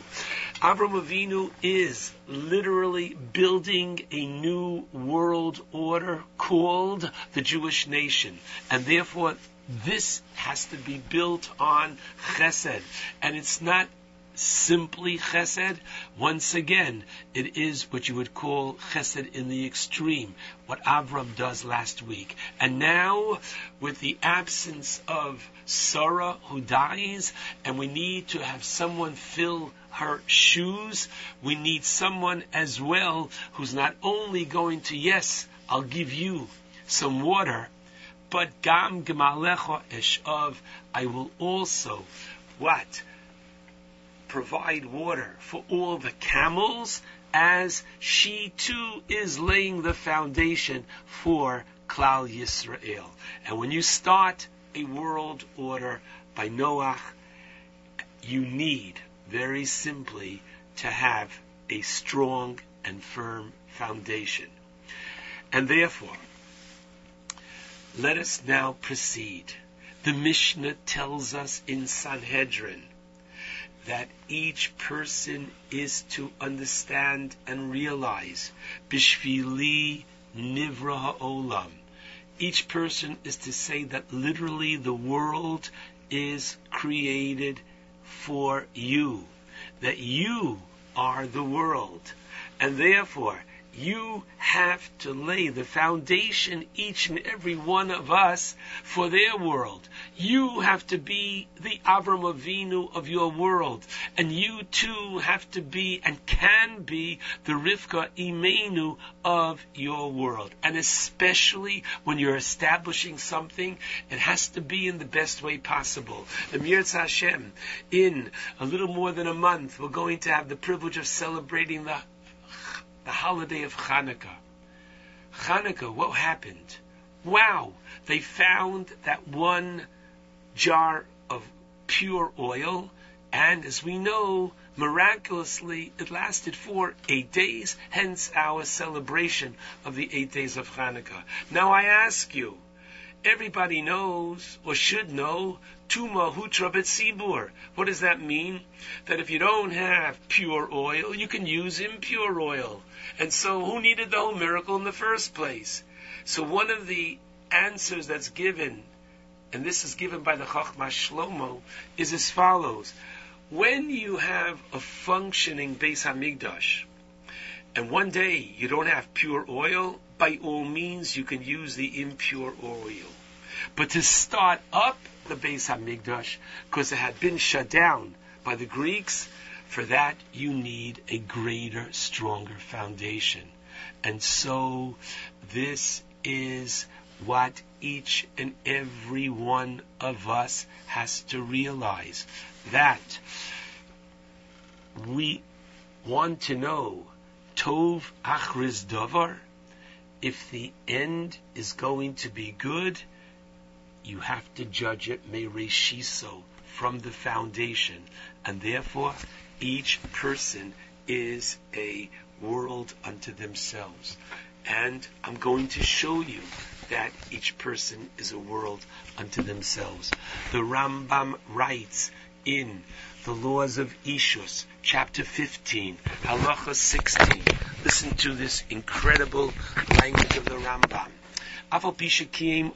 Speaker 13: Avram Avinu is literally building a new world order called the Jewish nation. And therefore, this has to be built on Chesed. And it's not simply chesed. Once again, it is what you would call chesed in the extreme, what Avram does last week. And now, with the absence of Sarah who dies, and we need to have someone fill her shoes, we need someone as well who's not only going to, yes, I'll give you some water, but gam gemalecha eshav, I will also, what? Provide water for all the camels as she too is laying the foundation for Klal Yisrael. And when you start a world order by Noah, you need very simply to have a strong and firm foundation. And therefore, let us now proceed. The Mishnah tells us in Sanhedrin that each person is to understand and realize Bishvili Nivra Ha'olam. Each person is to say that literally the world is created for you, that you are the world, and therefore you have to lay the foundation, each and every one of us, for their world. You have to be the Avram Avinu of your world. And you too have to be and can be the Rivka Imenu of your world. And especially when you're establishing something, it has to be in the best way possible. Mirz Hashem, in a little more than a month, we're going to have the privilege of celebrating the the holiday of Hanukkah. Hanukkah, what happened? Wow! They found that one jar of pure oil, and as we know, miraculously, it lasted for eight days, hence our celebration of the eight days of Hanukkah. Now I ask you, everybody knows, or should know, Tuma Hutra Betzibur. What does that mean? That if you don't have pure oil, you can use impure oil. And so who needed the whole miracle in the first place? So one of the answers that's given, and this is given by the Chachma Shlomo, is as follows. When you have a functioning Beis Hamikdash, and one day you don't have pure oil, by all means you can use the impure oil. But to start up the Beis Hamikdash, because it had been shut down by the Greeks, for that you need a greater, stronger foundation. And so this is what each and every one of us has to realize that we want to know Tov Achriz Davar. If the end is going to be good, you have to judge it Mereshiso from the foundation, and therefore each person is a world unto themselves. And I'm going to show you that each person is a world unto themselves. The Rambam writes in the laws of Ishus, chapter 15, halacha 16. Listen to this incredible language of the Rambam. Even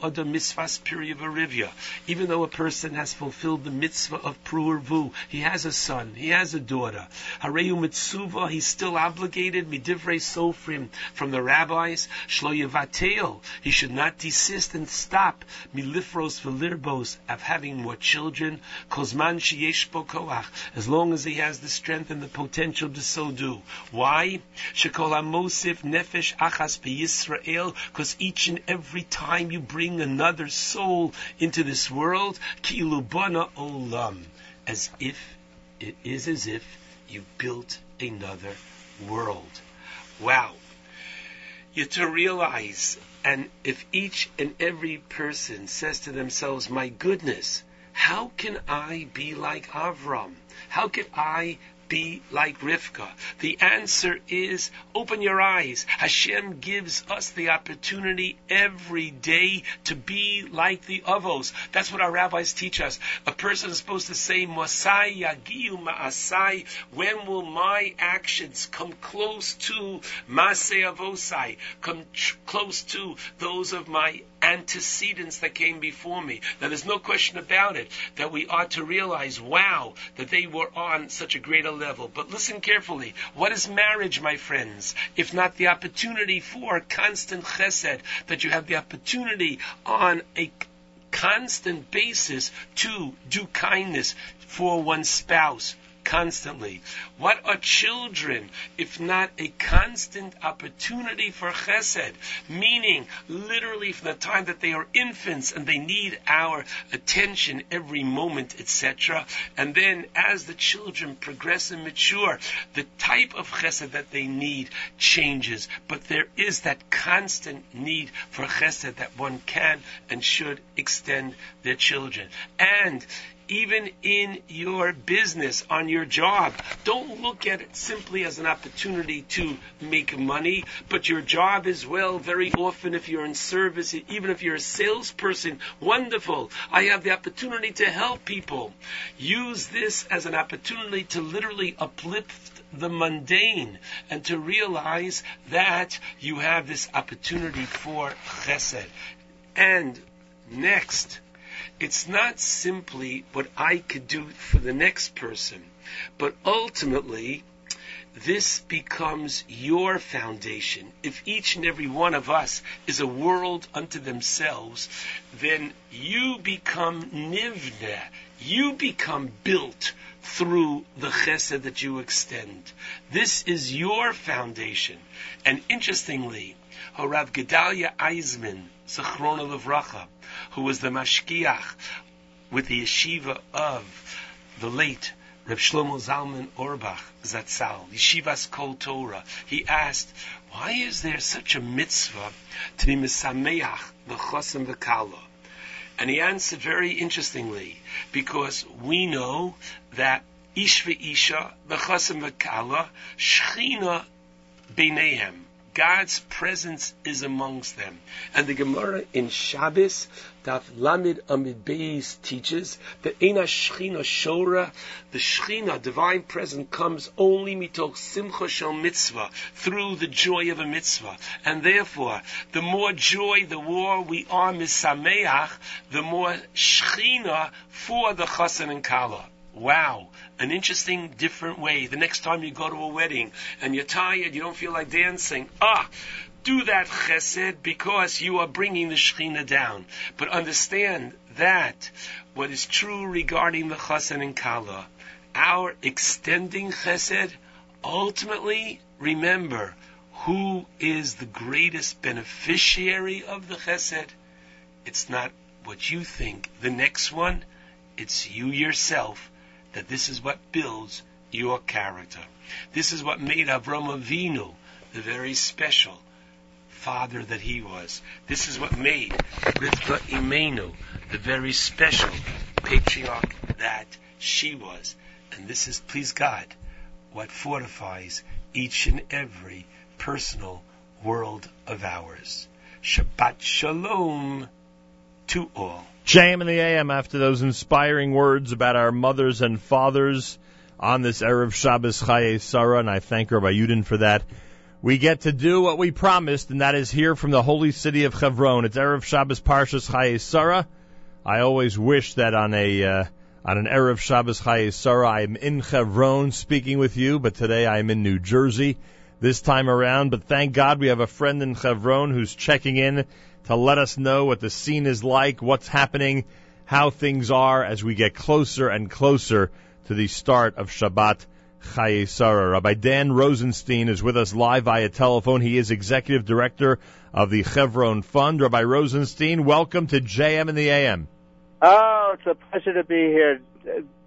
Speaker 13: though a person has fulfilled the mitzvah of Pruervu, he has a son, he has a daughter. Hareyu mitzuva, he's still obligated, midivrei sofrim, from the rabbis, shloevatel, he should not desist and stop, milifros velirbos, of having more children, kozman sheyesh koach, as long as he has the strength and the potential to so do. Why? Shekol amosif nefesh achas Yisrael, because each and every every time you bring another soul into this world, kilubana olam, as if it is as if you built another world. Wow. You to realize, and if each and every person says to themselves, my goodness, how can I be like Avram? How can I be like Rivka? The answer is open your eyes. Hashem gives us the opportunity every day to be like the Avos. That's what our rabbis teach us. A person is supposed to say, Masai yagiu ma'asai. When will my actions come close to Masei Avosai? Come close to those of my antecedents that came before me. Now there's no question about it that we ought to realize, wow, that they were on such a greater level. But listen carefully. What is marriage, my friends, if not the opportunity for constant chesed, that you have the opportunity on a constant basis to do kindness for one's spouse, constantly. What are children if not a constant opportunity for chesed? Meaning, literally from the time that they are infants and they need our attention every moment, etc. And then as the children progress and mature, the type of chesed that they need changes. But there is that constant need for chesed that one can and should extend their children. And even in your business, on your job. Don't look at it simply as an opportunity to make money, but your job as well, very often if you're in service, even if you're a salesperson, wonderful. I have the opportunity to help people. Use this as an opportunity to literally uplift the mundane and to realize that you have this opportunity for chesed. And next, it's not simply what I could do for the next person, but ultimately, this becomes your foundation. If each and every one of us is a world unto themselves, then you become nivne. You become built through the chesed that you extend. This is your foundation. And interestingly, Rav Gedalia Eisman, Zachrona Levracha, who was the mashkiach with the yeshiva of the late Reb Shlomo Zalman Auerbach Zatzal, Yeshivas Kol Torah. He asked, why is there such a mitzvah to be misameach the chosim v'kala? And he answered very interestingly, because we know that Ish v'Isha, B'chasim v'Kala, Shechina Beinehem. God's presence is amongst them. And the Gemara in Shabbos, Daf Lamid Amid Beis teaches that Eina Shechina Shora, the Shechina, divine presence, comes only mitoch Simcha Shel Mitzvah, through the joy of a mitzvah. And therefore, the more joy, the more we are misameach, the more Shechina for the Chassan and Kala. Wow, an interesting, different way. The next time you go to a wedding and you're tired, you don't feel like dancing, ah, do that chesed because you are bringing the Shekhinah down. But understand that what is true regarding the chassan and kala, our extending chesed, ultimately, remember, who is the greatest beneficiary of the chesed? It's not what you think. The next one, it's you yourself that this is what builds your character. This is what made Avram Avinu the very special father that he was. This is what made Rivka Imenu the very special patriarch that she was. And this is, please God, what fortifies each and every personal world of ours. Shabbat Shalom to all.
Speaker 3: JM in the AM after those inspiring words about our mothers and fathers on this Erev Shabbos Chaye Sarah, and I thank Rabbi Yudin for that. We get to do what we promised, and that is hear from the holy city of Chevron. It's Erev Shabbos Parshas Chaye Sarah. I always wish that on a uh, on an Erev Shabbos Chaye Sarah I'm in Chevron speaking with you, but today I'm in New Jersey this time around. But thank God we have a friend in Chevron who's checking in to let us know what the scene is like, what's happening, how things are as we get closer and closer to the start of Shabbat Chaye Sarah. Rabbi Dan Rosenstein is with us live via telephone. He is executive director of the Chevron Fund. Rabbi Rosenstein, welcome to JM in the AM.
Speaker 14: Oh, it's a pleasure to be here.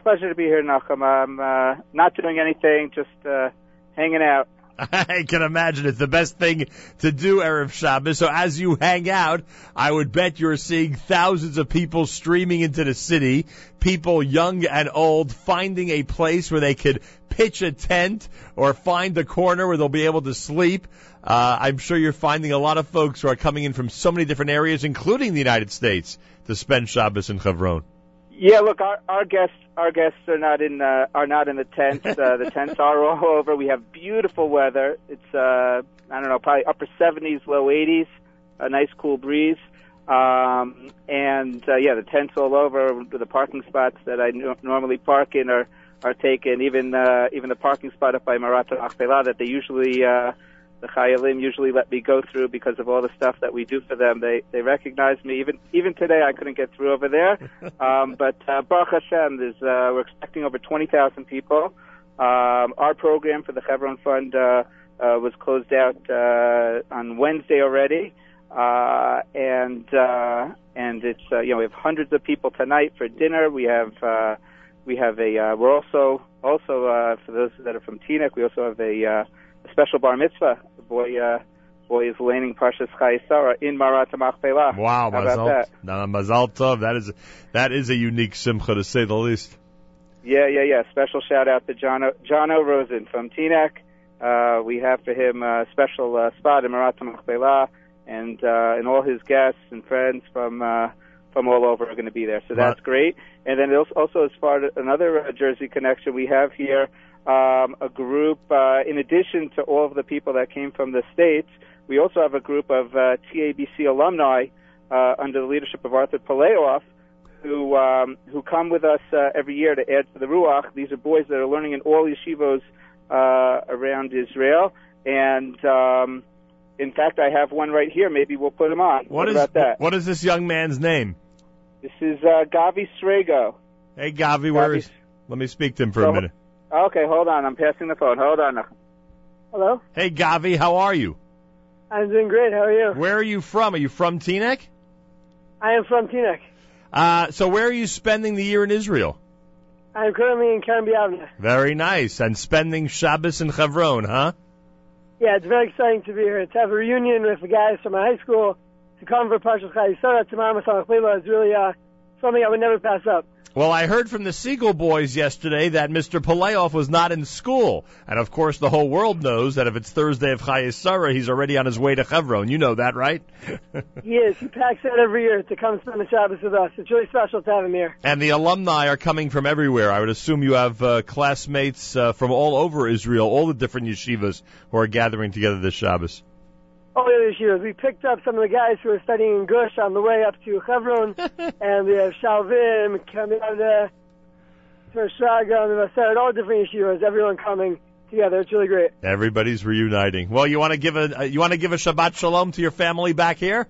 Speaker 14: Pleasure to be here, Nachum. I'm uh, not doing anything, just uh, hanging out.
Speaker 3: I can imagine it's the best thing to do Erev Shabbos. So as you hang out, I would bet you're seeing thousands of people streaming into the city, people young and old finding a place where they could pitch a tent or find a corner where they'll be able to sleep. Uh, I'm sure you're finding a lot of folks who are coming in from so many different areas, including the United States, to spend Shabbos in Chevron.
Speaker 14: Yeah, look, our, our guests our guests are not in uh, are not in the tents. Uh, the tents are all over. We have beautiful weather. It's uh, I don't know, probably upper 70s, low 80s. A nice cool breeze. Um, and uh, yeah, the tents all over. The parking spots that I normally park in are are taken. Even uh, even the parking spot up by Marat Machpelah that they usually uh, the Chayalim usually let me go through because of all the stuff that we do for them. They they recognize me. Even even today, I couldn't get through over there. Um, but uh, Baruch Hashem, there's uh, we're expecting over 20,000 people. Um, our program for the Chevron Fund uh, uh, was closed out uh, on Wednesday already, uh, and uh, and it's uh, you know we have hundreds of people tonight for dinner. We have uh, we have a uh, we're also also uh, for those that are from Teaneck, we also have a uh, a special bar mitzvah. The boy, uh, boy is laning Parshas Chayesara in Marat Machpelah.
Speaker 3: Wow,
Speaker 14: How about that?
Speaker 3: Mazal Tov. That is that is a unique simcha to say the least.
Speaker 14: Yeah, yeah, yeah. Special shout out to John o, John O. Rosen from Teaneck. Uh, we have for him a special uh, spot in Marat Machpelah, and uh, and all his guests and friends from uh, from all over are going to be there. So that's great. And then also- also as far as another uh, Jersey connection we have here, um, a group uh, in addition to all of the people that came from the states, we also have a group of uh, TABC alumni uh, under the leadership of Arthur Poleyeff who um, who come with us uh, every year to add to the Ruach. These are boys that are learning in all yeshivos uh, around Israel, and um, in fact, I have one right here. Maybe we'll put him on.
Speaker 3: What is
Speaker 14: about that?
Speaker 3: what is this young man's name?
Speaker 14: This is uh, Gavi Srago.
Speaker 3: Hey, Gavi, where is? Let me speak to him for
Speaker 14: So-
Speaker 3: a minute.
Speaker 14: Okay, hold on. I'm passing the phone. Hold on.
Speaker 15: Hello.
Speaker 3: Hey, Gavi, how are you?
Speaker 15: I'm doing great. How are you?
Speaker 3: Where are you from? Are you from Teaneck?
Speaker 15: I am from Teaneck.
Speaker 3: Uh, so where are you spending the year in Israel?
Speaker 15: I'm currently in Kerem B'Yavneh.
Speaker 3: Very nice. And spending Shabbos in Chevron, huh?
Speaker 15: Yeah, it's very exciting to be here. To have a reunion with the guys from my high school to come for Parshas Chayisara tomorrow Masach Leila is really uh, something I would never pass up.
Speaker 3: Well, I heard from the Segal boys yesterday that Mr. Poleyeff was not in school. And of course, the whole world knows that if it's Thursday of Chayes Sarah, he's already on his way to Chevron. You know that, right?
Speaker 15: He is. He packs out every year to come spend the Shabbos with us. It's really special to have him here.
Speaker 3: and the alumni are coming from everywhere. I would assume you have uh, classmates uh, from all over Israel, all the different yeshivas who are gathering together this Shabbos.
Speaker 15: All the other years, we picked up some of the guys who were studying in Gush on the way up to Chevron, and we have Shalvim, Kamyada, Torat Shraga, and Mevaseret, all different yeshivas, everyone coming together. It's really great.
Speaker 3: Everybody's reuniting. Well, you want to give a uh, you want to give a Shabbat Shalom to your family back here?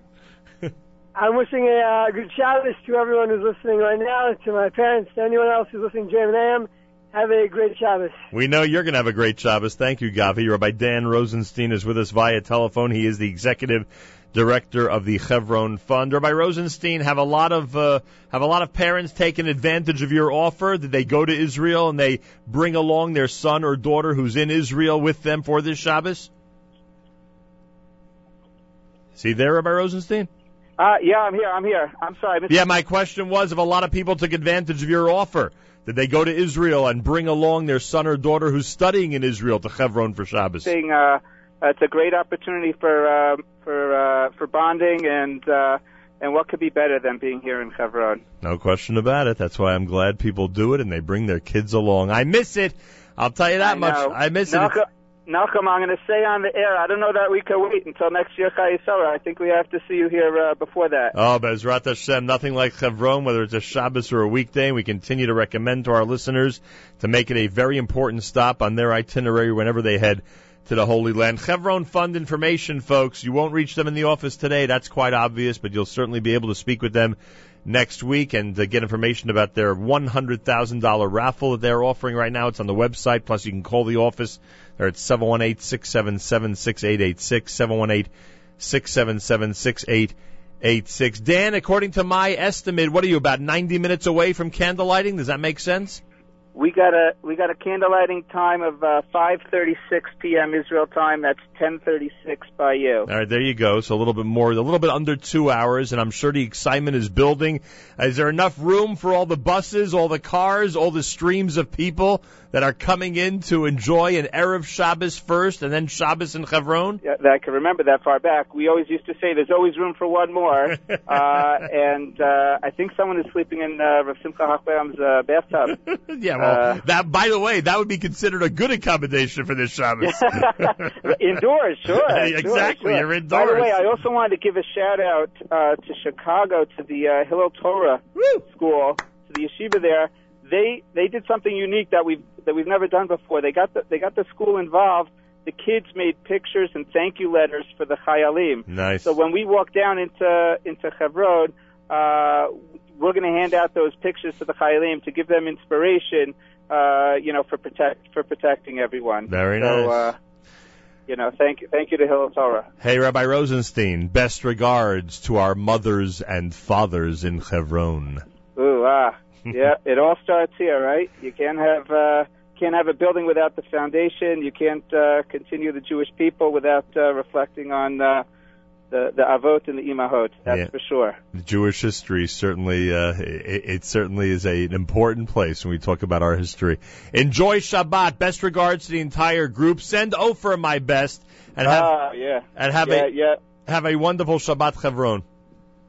Speaker 15: I'm wishing a uh, good Shabbos to everyone who's listening right now, to my parents, to anyone else who's listening to JM and AM. Have a great Shabbos.
Speaker 3: We know you're going to have a great Shabbos. Thank you, Gavi. Rabbi Dan Rosenstein is with us via telephone. He is the executive director of the Chevron Fund. Rabbi Rosenstein, have a lot of uh, have a lot of parents taken advantage of your offer? Did they go to Israel and they bring along their son or daughter who's in Israel with them for this Shabbos? See there, Rabbi Rosenstein?
Speaker 14: Uh, yeah, I'm here. I'm here. I'm sorry. Mr.
Speaker 3: Yeah, my question was if a lot of people took advantage of your offer, did they go to Israel and bring along their son or daughter who's studying in Israel to Chevron for Shabbos?
Speaker 14: Saying, uh, it's a great opportunity for uh, for uh, for bonding and uh, and what could be better than being here in Chevron?
Speaker 3: No question about it. That's why I'm glad people do it and they bring their kids along. I miss it. I'll tell you that
Speaker 14: I
Speaker 3: much. I miss it.
Speaker 14: Malcolm, I'm going to say on the air. I don't know that we can wait until next year Chayesara. I think we have to see you here uh, before that.
Speaker 3: Oh, Bezrat Hashem, nothing like Chevron, whether it's a Shabbos or a weekday. We continue to recommend to our listeners to make it a very important stop on their itinerary whenever they head to the Holy Land. Chevron Fund information, folks. You won't reach them in the office today. That's quite obvious, but you'll certainly be able to speak with them next week and uh, get information about their $100,000 raffle that they're offering right now. It's on the website. Plus, you can call the office. They're at 718-677-6886, 718-677-6886. Dan, according to my estimate, what are you, about 90 minutes away from candlelighting? Does that make sense?
Speaker 14: We got a we got a candlelighting time of uh, 5:36 p.m. Israel time. That's 10:36 by you.
Speaker 3: All right, there you go. So a little bit more, a little bit under two hours, and I'm sure the excitement is building. Is there enough room for all the buses, all the cars, all the streams of people that are coming in to enjoy an Erev Shabbos first and then Shabbos in Chevron?
Speaker 14: Yeah, that I can remember that far back. We always used to say there's always room for one more, uh, and uh, I think someone is sleeping in uh, Rav Simcha Hochbaum's uh, bathtub.
Speaker 3: yeah, well, that by the way, that would be considered a good accommodation for this Shabbos.
Speaker 14: indoors, sure.
Speaker 3: exactly,
Speaker 14: sure.
Speaker 3: you're indoors.
Speaker 14: By the way, I also wanted to give a shout out uh, to Chicago, to the uh, Hillel Torah School, to the yeshiva there. They they did something unique that we've that we've never done before. They got the they got the school involved. The kids made pictures and thank you letters for the Chayalim.
Speaker 3: Nice.
Speaker 14: So when we walk down into into Chevron, uh, we're going to hand out those pictures to the Chayalim to give them inspiration. Uh, you know, for protect for protecting everyone.
Speaker 3: Very
Speaker 14: so,
Speaker 3: nice.
Speaker 14: Uh, you know, thank you, thank you to Hillel Torah.
Speaker 3: Hey, Rabbi Rosenstein, best regards to our mothers and fathers in Chevron.
Speaker 14: Ooh, ah, yeah, it all starts here, right? You can't have uh, can't have a building without the foundation. You can't uh, continue the Jewish people without uh, reflecting on uh, the the avot and the imahot. That's
Speaker 3: Yeah.
Speaker 14: for sure.
Speaker 3: The Jewish history certainly, uh, it, it certainly is a, an important place when we talk about our history. Enjoy Shabbat. Best regards to the entire group. Send Ofer my best and have
Speaker 14: ah, yeah,
Speaker 3: and have
Speaker 14: yeah,
Speaker 3: a
Speaker 14: yeah.
Speaker 3: have a wonderful Shabbat Chevron.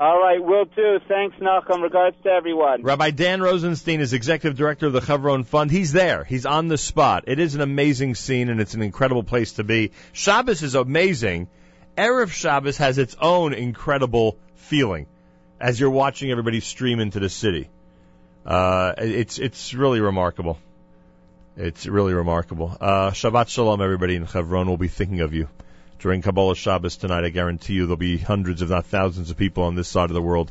Speaker 14: All right, will do. Thanks, Nachum. Regards to everyone.
Speaker 3: Rabbi Dan Rosenstein is executive director of the Chevron Fund. He's there. He's on the spot. It is an amazing scene and it's an incredible place to be. Shabbos is amazing. Erev Shabbos has its own incredible feeling as you're watching everybody stream into the city. Uh, it's it's really remarkable. It's really remarkable. Uh, Shabbat Shalom, everybody in Chevron. We'll be thinking of you during Kabbalah Shabbos tonight. I guarantee you there'll be hundreds, if not thousands, of people on this side of the world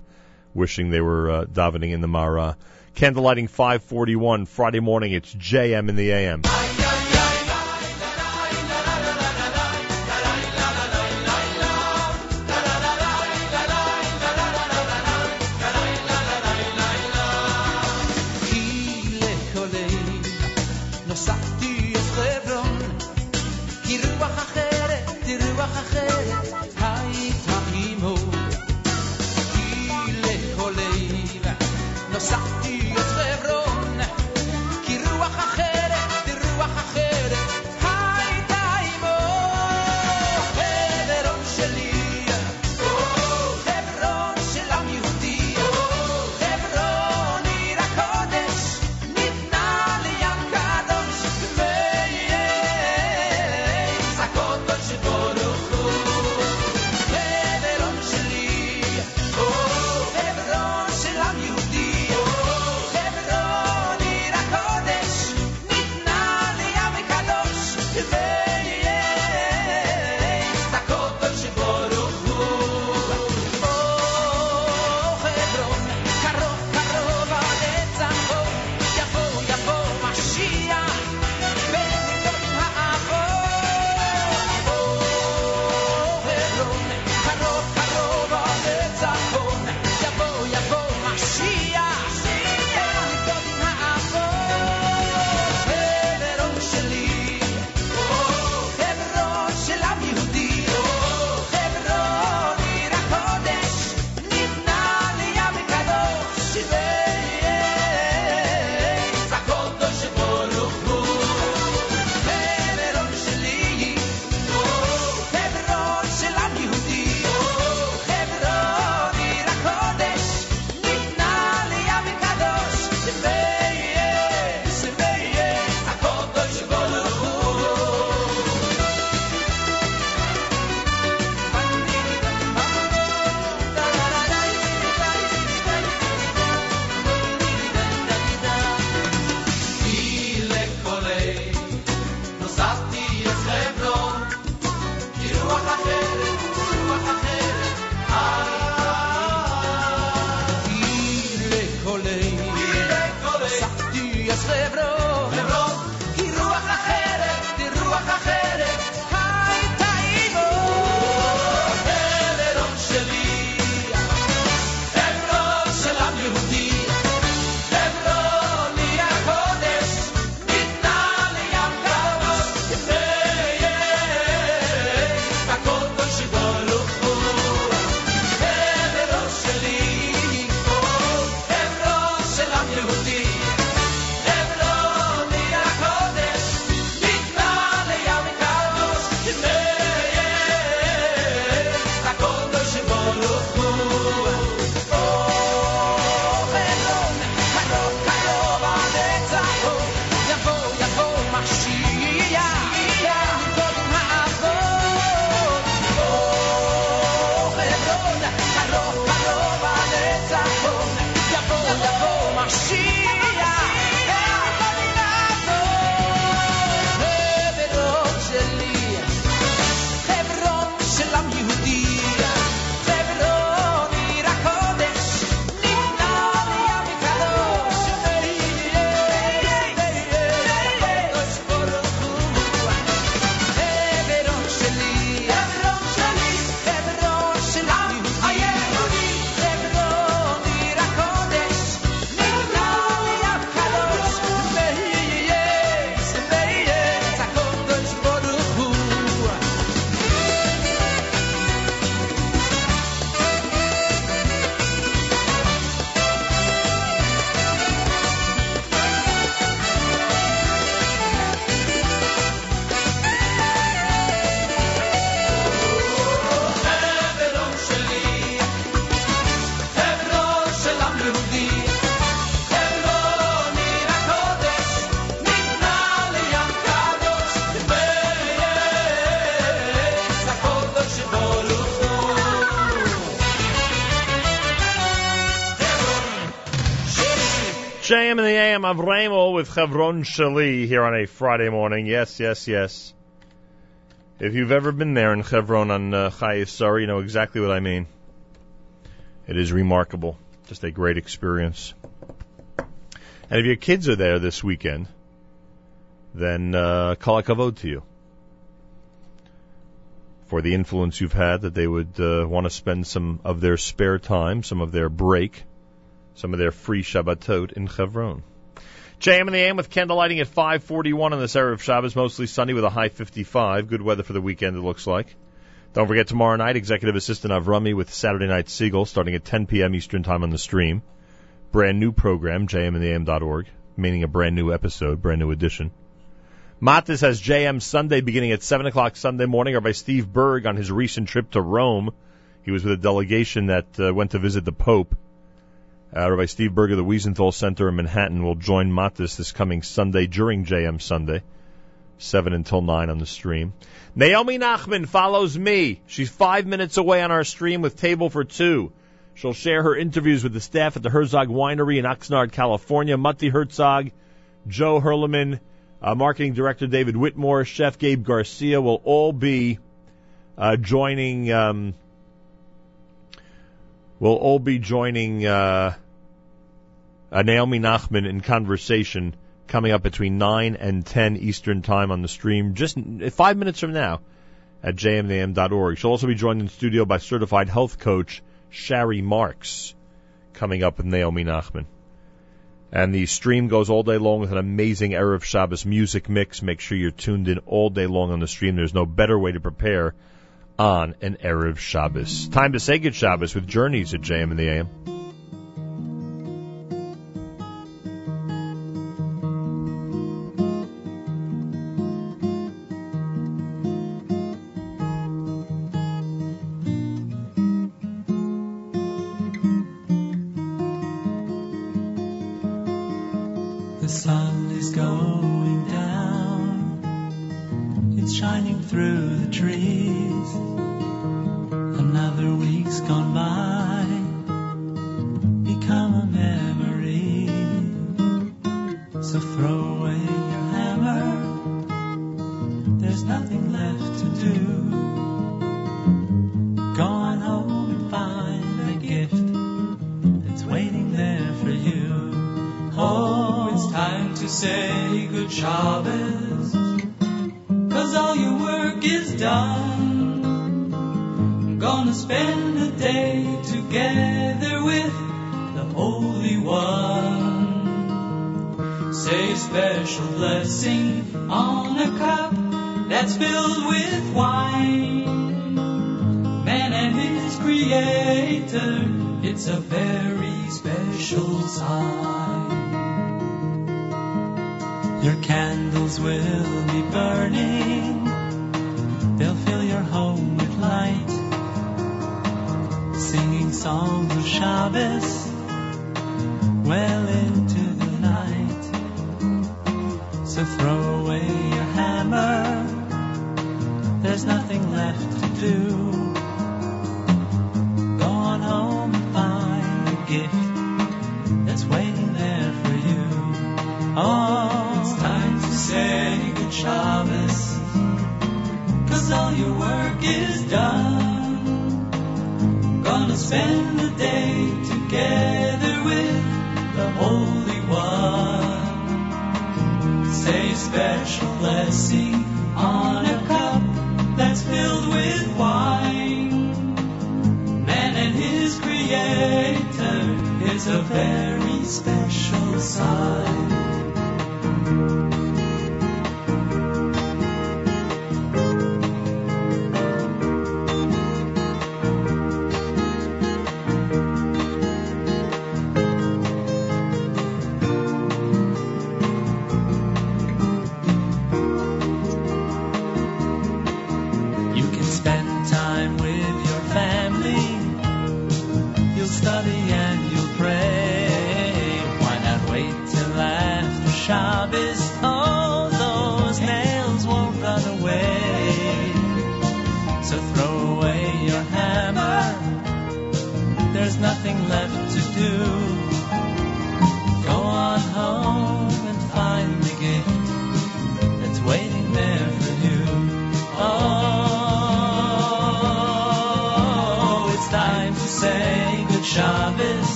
Speaker 3: wishing they were uh, davening in the Mara. Candlelighting 541 Friday morning. It's JM in the AM. JM and the AM of Ramel with Chevron Shali here on a Friday morning. Yes, yes, yes. If you've ever been there in Chevron on uh, Sorry, you know exactly what I mean. It is remarkable. Just a great experience. And if your kids are there this weekend, then uh, kol hakavod to you for the influence you've had that they would uh, want to spend some of their spare time, some of their break, some of their free Shabbatot in Chevron. JM and the AM with candle lighting at 541 on this area of Shabbos, mostly sunny with a high 55. Good weather for the weekend, it looks like. Don't forget tomorrow night, Executive Assistant Avrami with Saturday Night Segal, starting at 10 p.m. Eastern Time on the stream. Brand new program, jmintheam.org, meaning a brand new episode, brand new edition. Matis has JM Sunday beginning at 7 o'clock Sunday morning, or by Steve Burg on his recent trip to Rome. He was with a delegation that uh, went to visit the Pope. Uh, Rabbi Steve Burg of the Wiesenthal Center in Manhattan will join Matis this coming Sunday during JM Sunday, 7 until 9 on the stream. Naomi Nachman follows me. She's five minutes away on our stream with Table for Two. She'll share her interviews with the staff at the Herzog Winery in Oxnard, California. Matti Herzog, Joe Hurliman, uh, Marketing Director David Whitmore, Chef Gabe Garcia will all be uh, joining. Um, will all be joining uh, uh, Naomi Nachman in conversation coming up between 9 and 10 Eastern Time on the stream, just five minutes from now at jmnam.org. She'll also be joined in studio by certified health coach Shari Marks coming up with Naomi Nachman. And the stream goes all day long with an amazing Erev Shabbos music mix. Make sure you're tuned in all day long on the stream. There's no better way to prepare on an Erev Shabbos. Time to say good Shabbos with Journeys at JM in the AM.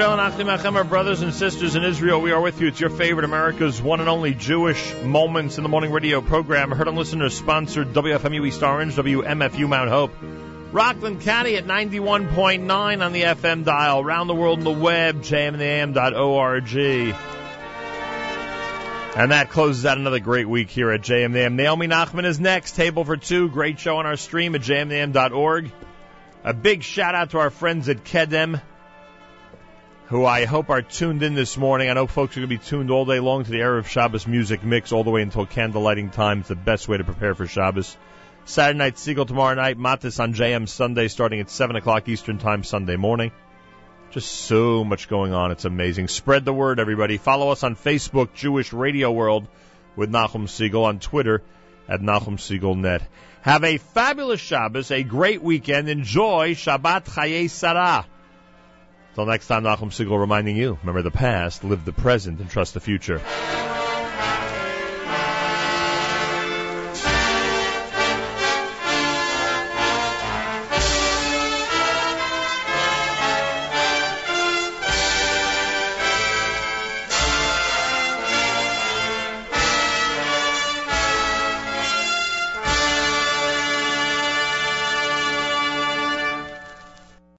Speaker 3: Israel and Achim our brothers and sisters in Israel, we are with you. It's your favorite America's one and only Jewish Moments in the Morning radio program. Heard on listeners sponsored WFMU East Orange, WMFU Mount Hope. Rockland County at 91.9 on the FM dial. Around the world on the web, jmnam.org. And that closes out another great week here at JMNAM. Naomi Nachman is next. Table for two. Great show on our stream at jmnam.org. A big shout out to our friends at Kedem, who I hope are tuned in this morning. I know folks are going to be tuned all day long to the Erev Shabbos music mix all the way until candlelighting time. It's the best way to prepare for Shabbos. Saturday night, Segal tomorrow night, Matis on JM Sunday starting at 7 o'clock Eastern Time Sunday morning. Just so much going on. It's amazing. Spread the word, everybody. Follow us on Facebook, Jewish Radio World, with Nachum Segal, on Twitter at Nachum Segal Net. Have a fabulous Shabbos, a great weekend. Enjoy Shabbat Chaye Sarah. Till next time, Nachum Segal reminding you, remember the past, live the present, and trust the future.